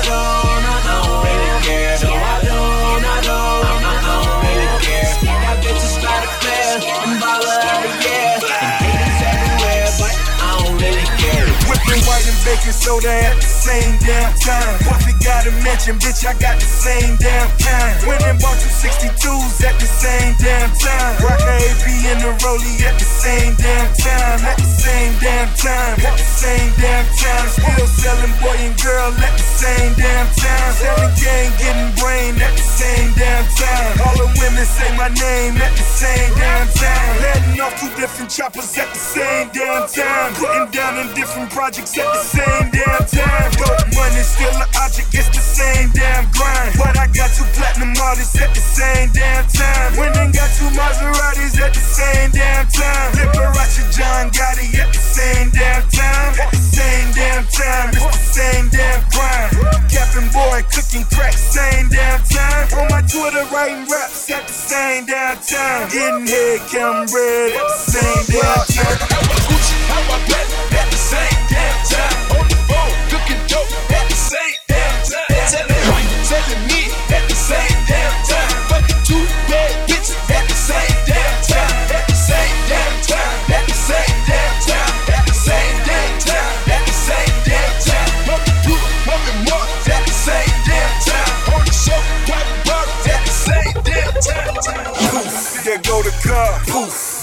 baking soda at the same damn time. Puffy got a mention, bitch, I got the same damn kind. Went and bought two 62s at the same damn time. Rock a AP in the rollie at the same damn time. At the same damn time. At the same damn time. Still selling boy and girl at the same damn time. Selling gang, getting brain at the same damn time. All the women say my name at the same damn time. Letting off two different choppers at the same damn time. Putting down in different projects at the same damn time. Dope money still an object, it's the same damn grind. But I got two platinum artists at the same damn time. Then got two Maseratis at the same damn time. Liberace John Gotti at the same damn time. At the same damn time, it's the same damn grind. Capping boy cooking crack, same damn time. On my Twitter writing raps at the same damn time. Getting head,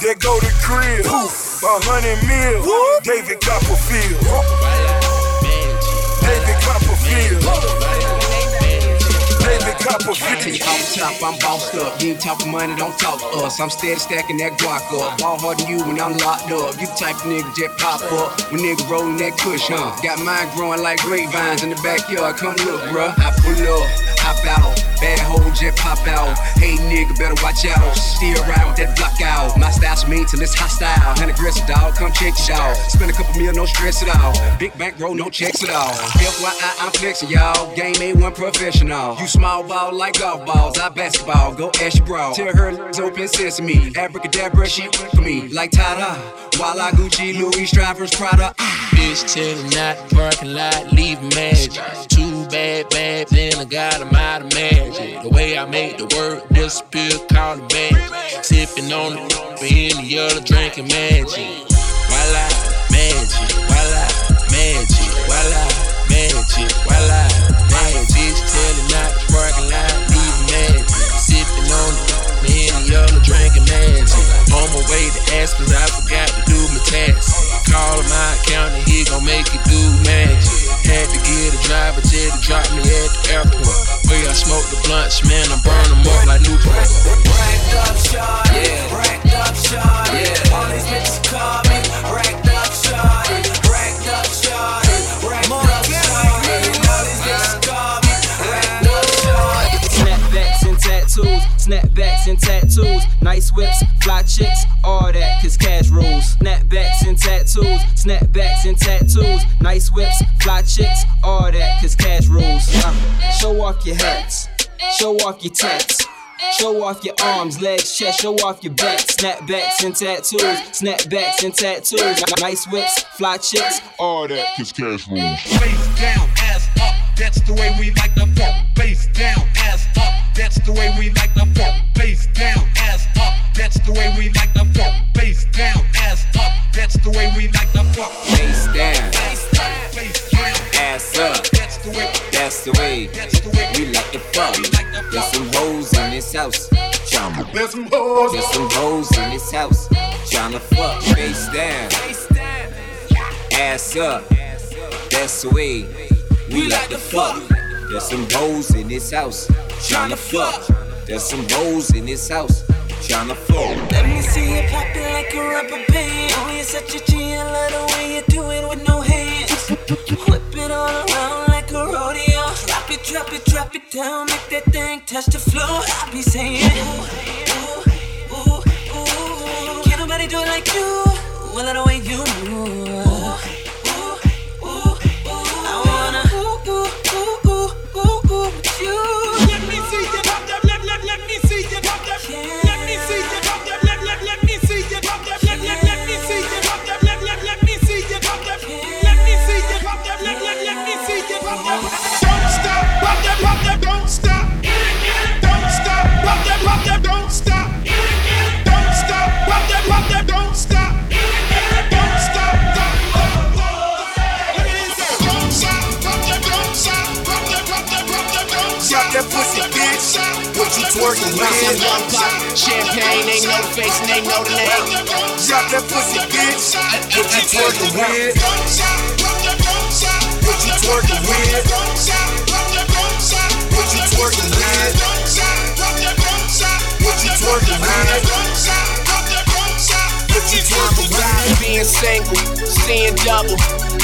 There go the crib. Poof, a hundred mil. David Copperfield. David Copperfield. David Copperfield. Off top, I'm bossed up. You ain't talking money, don't talk to us. I'm steady stacking that guac up. Ball harder than you when I'm locked up. You type of nigga just pop up when nigga rolling that kush, huh? Got mine growing like grapevines in the backyard. Come look, bruh. I pull up, hop out. Bad hoe just pop out. Hey nigga, better watch out. Steer around that block out. My style's mean till it's hostile. And aggressive dog, come check it out. Spend a couple mil, no stress at all. Big bank roll, no checks at all. FYI, I'm flexing, y'all. Game ain't one professional. You small ball like golf balls. I basketball, go ask your bro. Tell her it's open sesame. Abracadabra, she for me. Like Tada. I Gucci, Louis, Strivers, Prada. Ah. Bitch telling not the parking lot, leave magic. Too bad, bad, then I got 'em out of magic. The way I make the word disappear, call it magic. Sipping on it, but in the other drinking magic. Voila, magic, voila, magic, voila, magic, voila, magic. Bitch telling not the parking lot, leave magic. Sipping on it, but in the other drinking magic. On my way to cause I forgot to do my tax. Call my accountant, he gon' make it do magic. Had to get a driver till to drop me at the airport. Where I smoke the blunts, man, I burn them up like Newport. Racked up shot, yeah. Racked up shot, yeah. All these bitches call me snapbacks and tattoos, nice whips, fly chicks, all that, cause cash rules. Snapbacks and tattoos, snapbacks and tattoos, nice whips, fly chicks, all that, cause cash rules. Uh, show off your hats, show off your tats. Show off your arms, legs, chest, show off your back. Snapbacks and tattoos, snapbacks and tattoos. Nice whips, fly chicks, all that. Cause cash rules. Face down, ass up. That's the way we like to fuck. Face down, ass up. That's the way we like to fuck. Face down, ass up. That's the way we like to fuck. Face down, ass up. That's the way we like to fuck. Face down, Face down, ass up. That's the way. That's the way we like to fuck. There's some hoes in this house. Tryna There's some hoes. There's some hoes in this house. Tryna fuck. Face down, ass up. That's the way we like to fuck. There's some hoes in this house. Tryna fuck. There's some hoes in this house. Tryna fuck. Let me see it like a rubber band. Oh, you're such a G, I love the way you do it with no hands. Whip it all around like a rodeo. Drop it, drop it, drop it down. Make that thing touch the floor. I be saying, ooh, ooh, ooh, ooh. Can't nobody do it like you. Well, I the way you move. Twerking with? Young pop, champagne, they know the face and they know the name. Drop that pussy, bitch. What you twerking with? What you twerking with? What you twerking with? What you twerking with? What you twerking with? Being single, seeing double,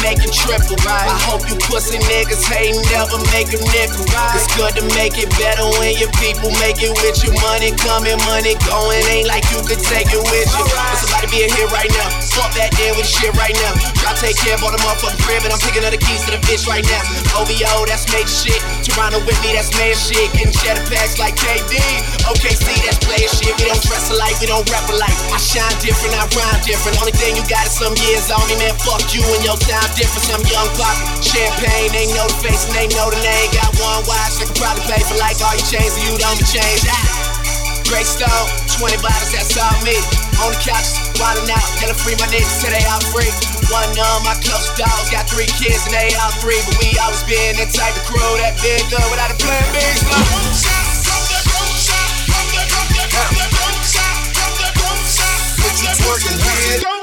making triple. I hope you pussy niggas ain't never make a nickel. It's good to make it better when your people make it with you. Money coming, money going. Ain't like you could take it with you. There's somebody being here right now. Fuck that there with shit right now. Try to take care of all the motherfucking crib, and I'm picking up the keys to the bitch right now. OVO, that's major shit. Toronto with me, that's man shit. Getting cheddar packs like KD. OKC, that's player shit. We don't dress alike, we don't rap alike. I shine different, I rhyme different. Only thing you got is some years on me, man. Fuck you and your time different. Some young pop, champagne, they know the face and they know the name. Got one watch, I can probably pay for like all your chains, and you don't be changed. Ah. Great stone, 20 bottles, that's all me. On the couch, wildin' out, gotta free my niggas till they all free. One of my close dogs got three kids and they all three, but we always been that type of crew that been good without a plan B. What you twerking with?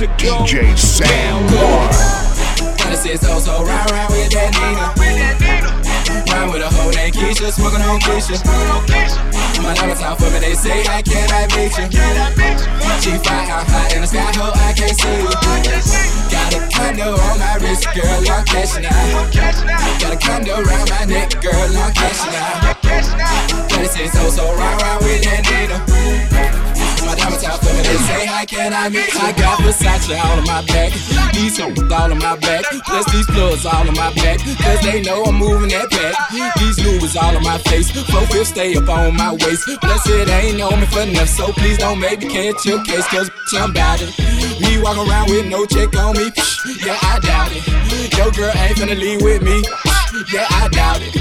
to go DJ Sam. Kinda sit so so round round with that Nina. Round with a hoe named Keisha, smoking on Keisha. My diamonds out for me, they say I cannot meet you. She out high in the sky, ho, I can't see you. Got a condo on my wrist, girl, I'm cashing out. Got a condo around my neck, girl, I'm cashing out. Kinda sit so so round round with that Nina. My diamonds out they say how can I meet? I got Versace all on my back, these hoes all on my back, plus these plugs all on my back, cause they know I'm moving that back. These Louis all on my face, four fifths stay up on my waist, plus it ain't on me for enough, so please don't make me catch your case, cause I'm bout it. Me walk around with no check on me, yeah, I doubt it. Your girl ain't finna leave with me, yeah, I doubt it.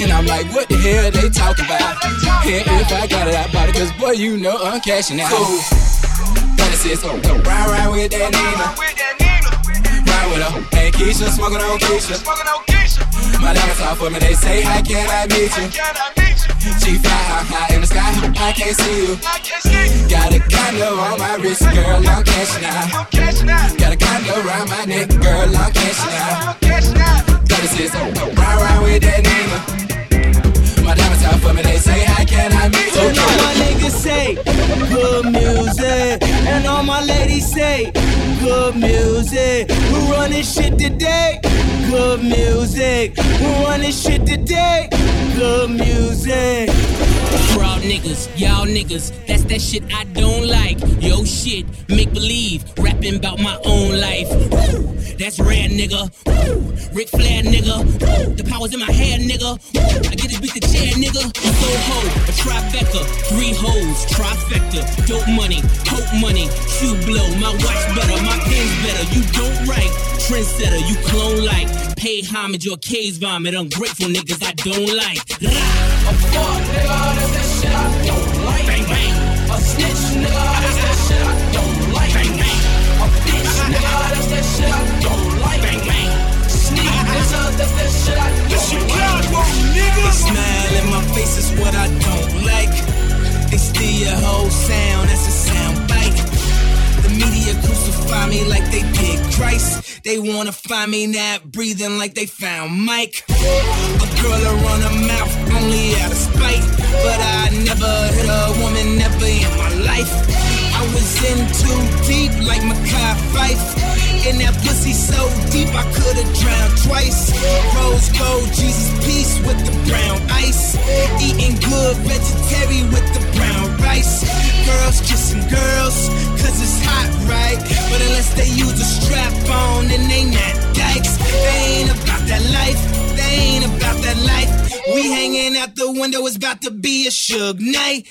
And I'm like, what the hell they talk about? And if I got it, I bought it, cause boy, you know I'm cashing out. Gotta sit so round round with that Nina. Ride with her, hey Keisha, smoking on Keisha. My diamonds off for me, they say, how can I meet you? She fly high, high in the sky, I can't see you. Got a condo on my wrist, girl, I'm cashing out. Got a condo around my neck, girl, I'm cashing out. So round round with that Nina. My diamonds out for me, they say, how can I meet you? All my niggas say good music, and all my ladies say good music. Who run this shit today? Good music. Who run this shit today? Good music. Fraud niggas, y'all niggas, that's that shit I don't like. Yo shit, make believe, rapping about my own life. Woo, that's rare nigga. Woo, Ric Flair nigga. Woo, the power's in my hair nigga. Woo, I get this beat the chair nigga. So ho, a trifecta, three hoes, trifecta, dope money, hope money, shoe blow, my watch better, my pen's better. You don't write, trendsetter, you clone like. Pay homage or case vomit, ungrateful niggas I don't like. A fuck nigga, that's that shit I don't like. Bang bang. A snitch nigga, that's that shit I don't like. Bang bang. A bitch nigga, that's that shit I don't like. Bang bang. Sneak nigga, that's that shit I don't like. Smile in my face is what I don't like. They steal your whole sound, that's a sound media crucify me like they did Christ. They wanna find me not breathing like they found Mike. A girl run her mouth only out of spite. But I never hit a woman, never in my life. Was in too deep like Mekhi Phifer. In that pussy so deep I could've drowned twice. Rose gold, Jesus peace with the brown ice. Eating good vegetarian with the brown rice. Girls kissing girls, cause it's hot, right? But unless they use a strap on, then they not dykes. They ain't about that life, they ain't about that life. We hanging out the window, it's about to be a Suge night.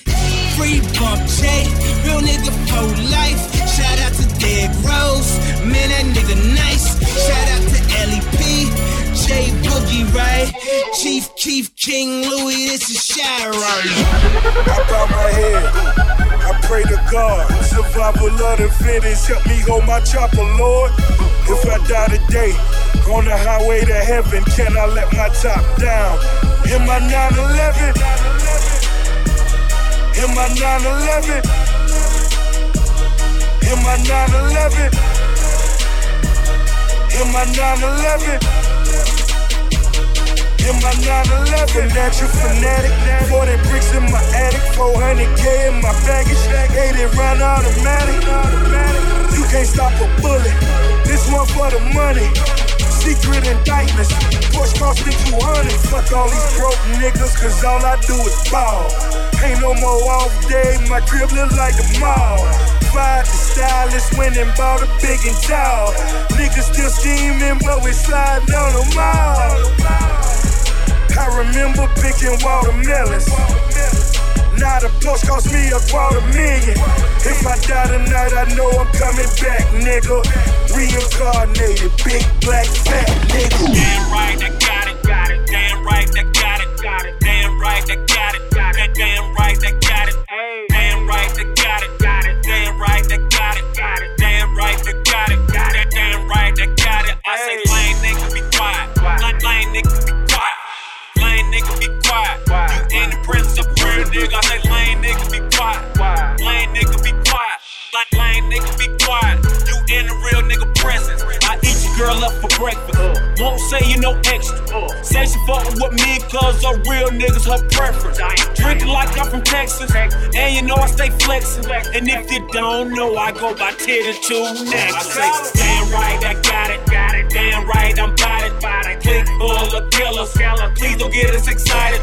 Free bump J, real nigga for life. Shout out to Derrick Rose, man, that nigga nice. Shout out to LEP, J Boogie, right? Chief Keef King Louie, this is Shy? I bow my head. I pray to God. Survival of the fittest. Help me hold my chopper, Lord. If I die today, on the highway to heaven, can I let my top down? In my 911. In my 911. In my 911. In my 911. In my 911, natural fanatic. 40 bricks in my attic, 400k in my baggage. 80 round automatic. You can't stop a bullet. This one for the money. Secret indictments. Push cost me 200. Fuck all these broke niggas, cause all I do is ball. Ain't no more off day, my crib look like the mall. Fired the stylist, went and bought a big and tall. Niggas still scheming, but we sliding on them all. I remember picking watermelons. Now the post cost me a quarter million. If I die tonight, I know I'm coming back, nigga. Reincarnated, big black fat nigga. Damn right, I got it, got it. Damn right, I got it, got it. Damn right, I got it, got it. Damn right, I got it. I say lame nigga be quiet. Lame, lame nigga be quiet. Lame nigga be quiet. You in the presence of real nigga. I say lame nigga be quiet. Lame nigga be quiet. Lame, lame nigga be quiet. You in the real nigga presence. I eat girl up for breakfast. Won't say you no extra. Say she fuckin' with me cause a real nigga's her preference. Drinkin' like I'm from Texas. And you know I stay flexin'. And if you don't know, I go by Titty two next. I say, damn right, I got it. Got it. Damn right, I'm bout it. Click full of killers. Please don't get us excited.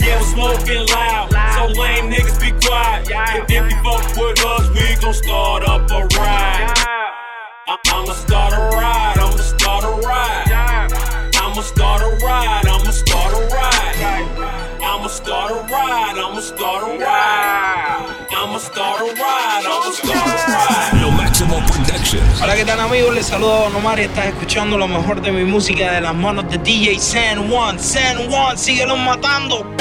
Yeah, we're smoking loud. So lame niggas be quiet. If, if you fuck with us, we gon' start up a ride. Hola, ¿qué tal, amigos? Les saludo Nomar y estás escuchando lo mejor de mi música de las manos de DJ San Juan. San Juan, síguelos matando.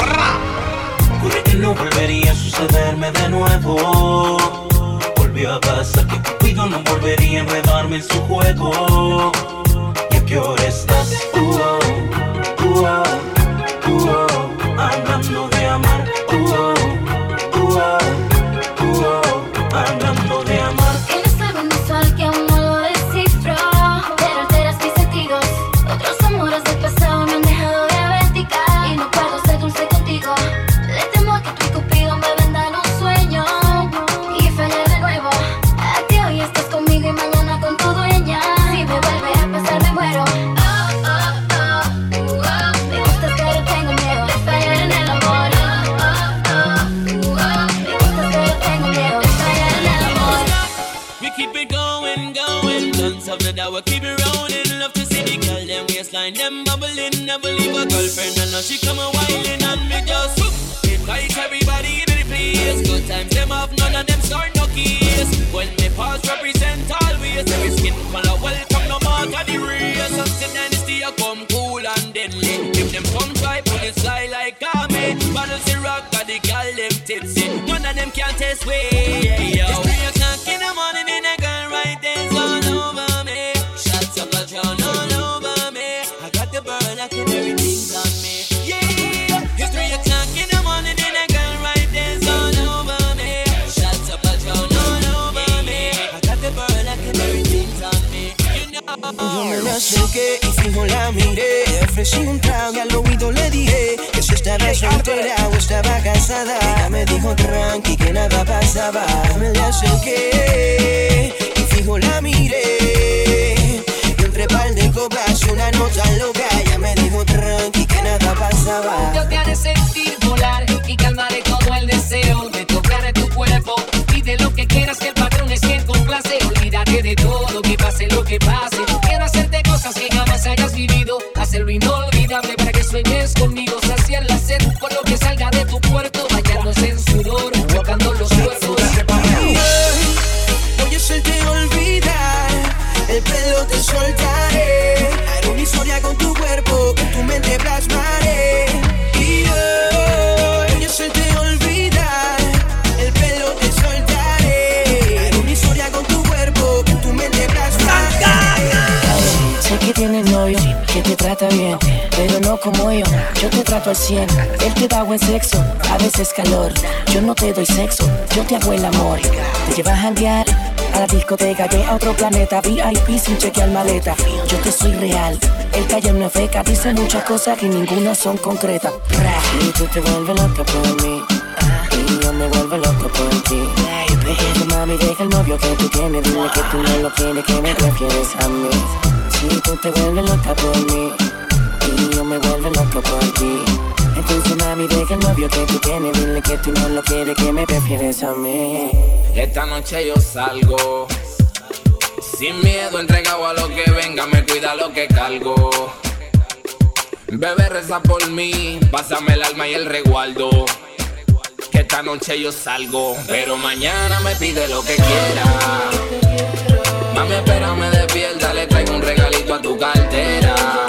No volvería a sucederme de nuevo. Volvió a pasar que Cupido no volvería a enredarme en su juego. ¿Y a qué hora estás? Uh, oh, yo. Te trato al 100, él te da buen sexo, a veces calor. Yo no te doy sexo, yo te hago el amor. Te llevas a janguear a la discoteca, que a otro planeta, VIP sin chequear maleta. Yo te soy real, él calla una feca, dice muchas cosas y ninguna son concretas. Y tú te vuelves loca por mí, y yo me vuelvo loco por ti. Deja, mami, deja el novio que tú tienes, dile que tú no lo quieres, que me prefieres a mí. Si tú te vuelves loca por mí yo ti. Mami deja el novio que tú tienes, dile que tú no lo quieres, que me prefieres a mí. Esta noche yo salgo sin miedo, entregado a lo que venga, me cuida lo que cargo. Bebé reza por mí, pásame el alma y el resguardo. Que esta noche yo salgo, pero mañana me pide lo que quiera. Mami, espérame despierta, le traigo un regalito a tu cartera.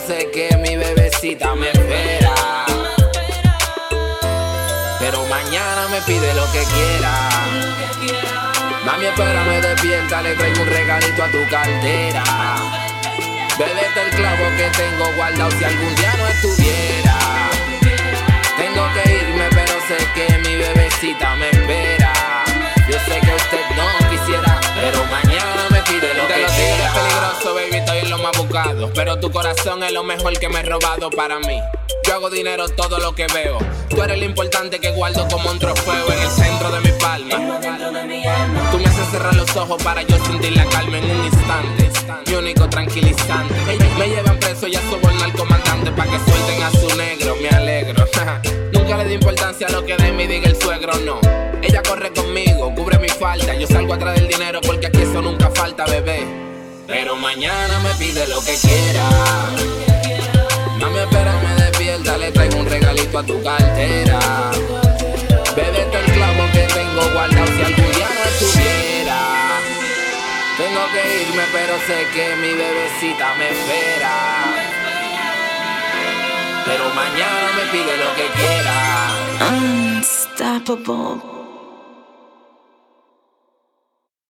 Sé que mi bebecita me espera. Pero mañana me pide lo que quiera. Mami, espérame despierta, le traigo un regalito a tu cartera. Bébete el clavo que tengo guardado si algún día no estuviera. Tengo que irme, pero sé que mi bebecita me espera. Yo sé que usted no quisiera, pero mañana me pide lo que quiera. peligroso, baby, buscado. Pero tu corazón es lo mejor que me he robado para mí. Yo hago dinero todo lo que veo. Tú eres lo importante que guardo como un trofeo en el centro de mi palma. Tú me haces cerrar los ojos para yo sentir la calma en un instante. Mi único tranquilizante. Me, me llevan preso y a sobornar al comandante para que suelten a su negro. Me alegro. Nunca le di importancia a lo que de mí diga el suegro, no. Ella corre conmigo, cubre mi falta. Yo salgo atrás del dinero porque aquí eso nunca falta, bebé. Pero mañana me pide lo que quiera. Mami, espérame despierta, le traigo un regalito a tu cartera. Bébete el clavo que tengo guardado si algún día no estuviera. Tengo que irme, pero sé que mi bebecita me espera. Pero mañana me pide lo que quiera. Unstoppable.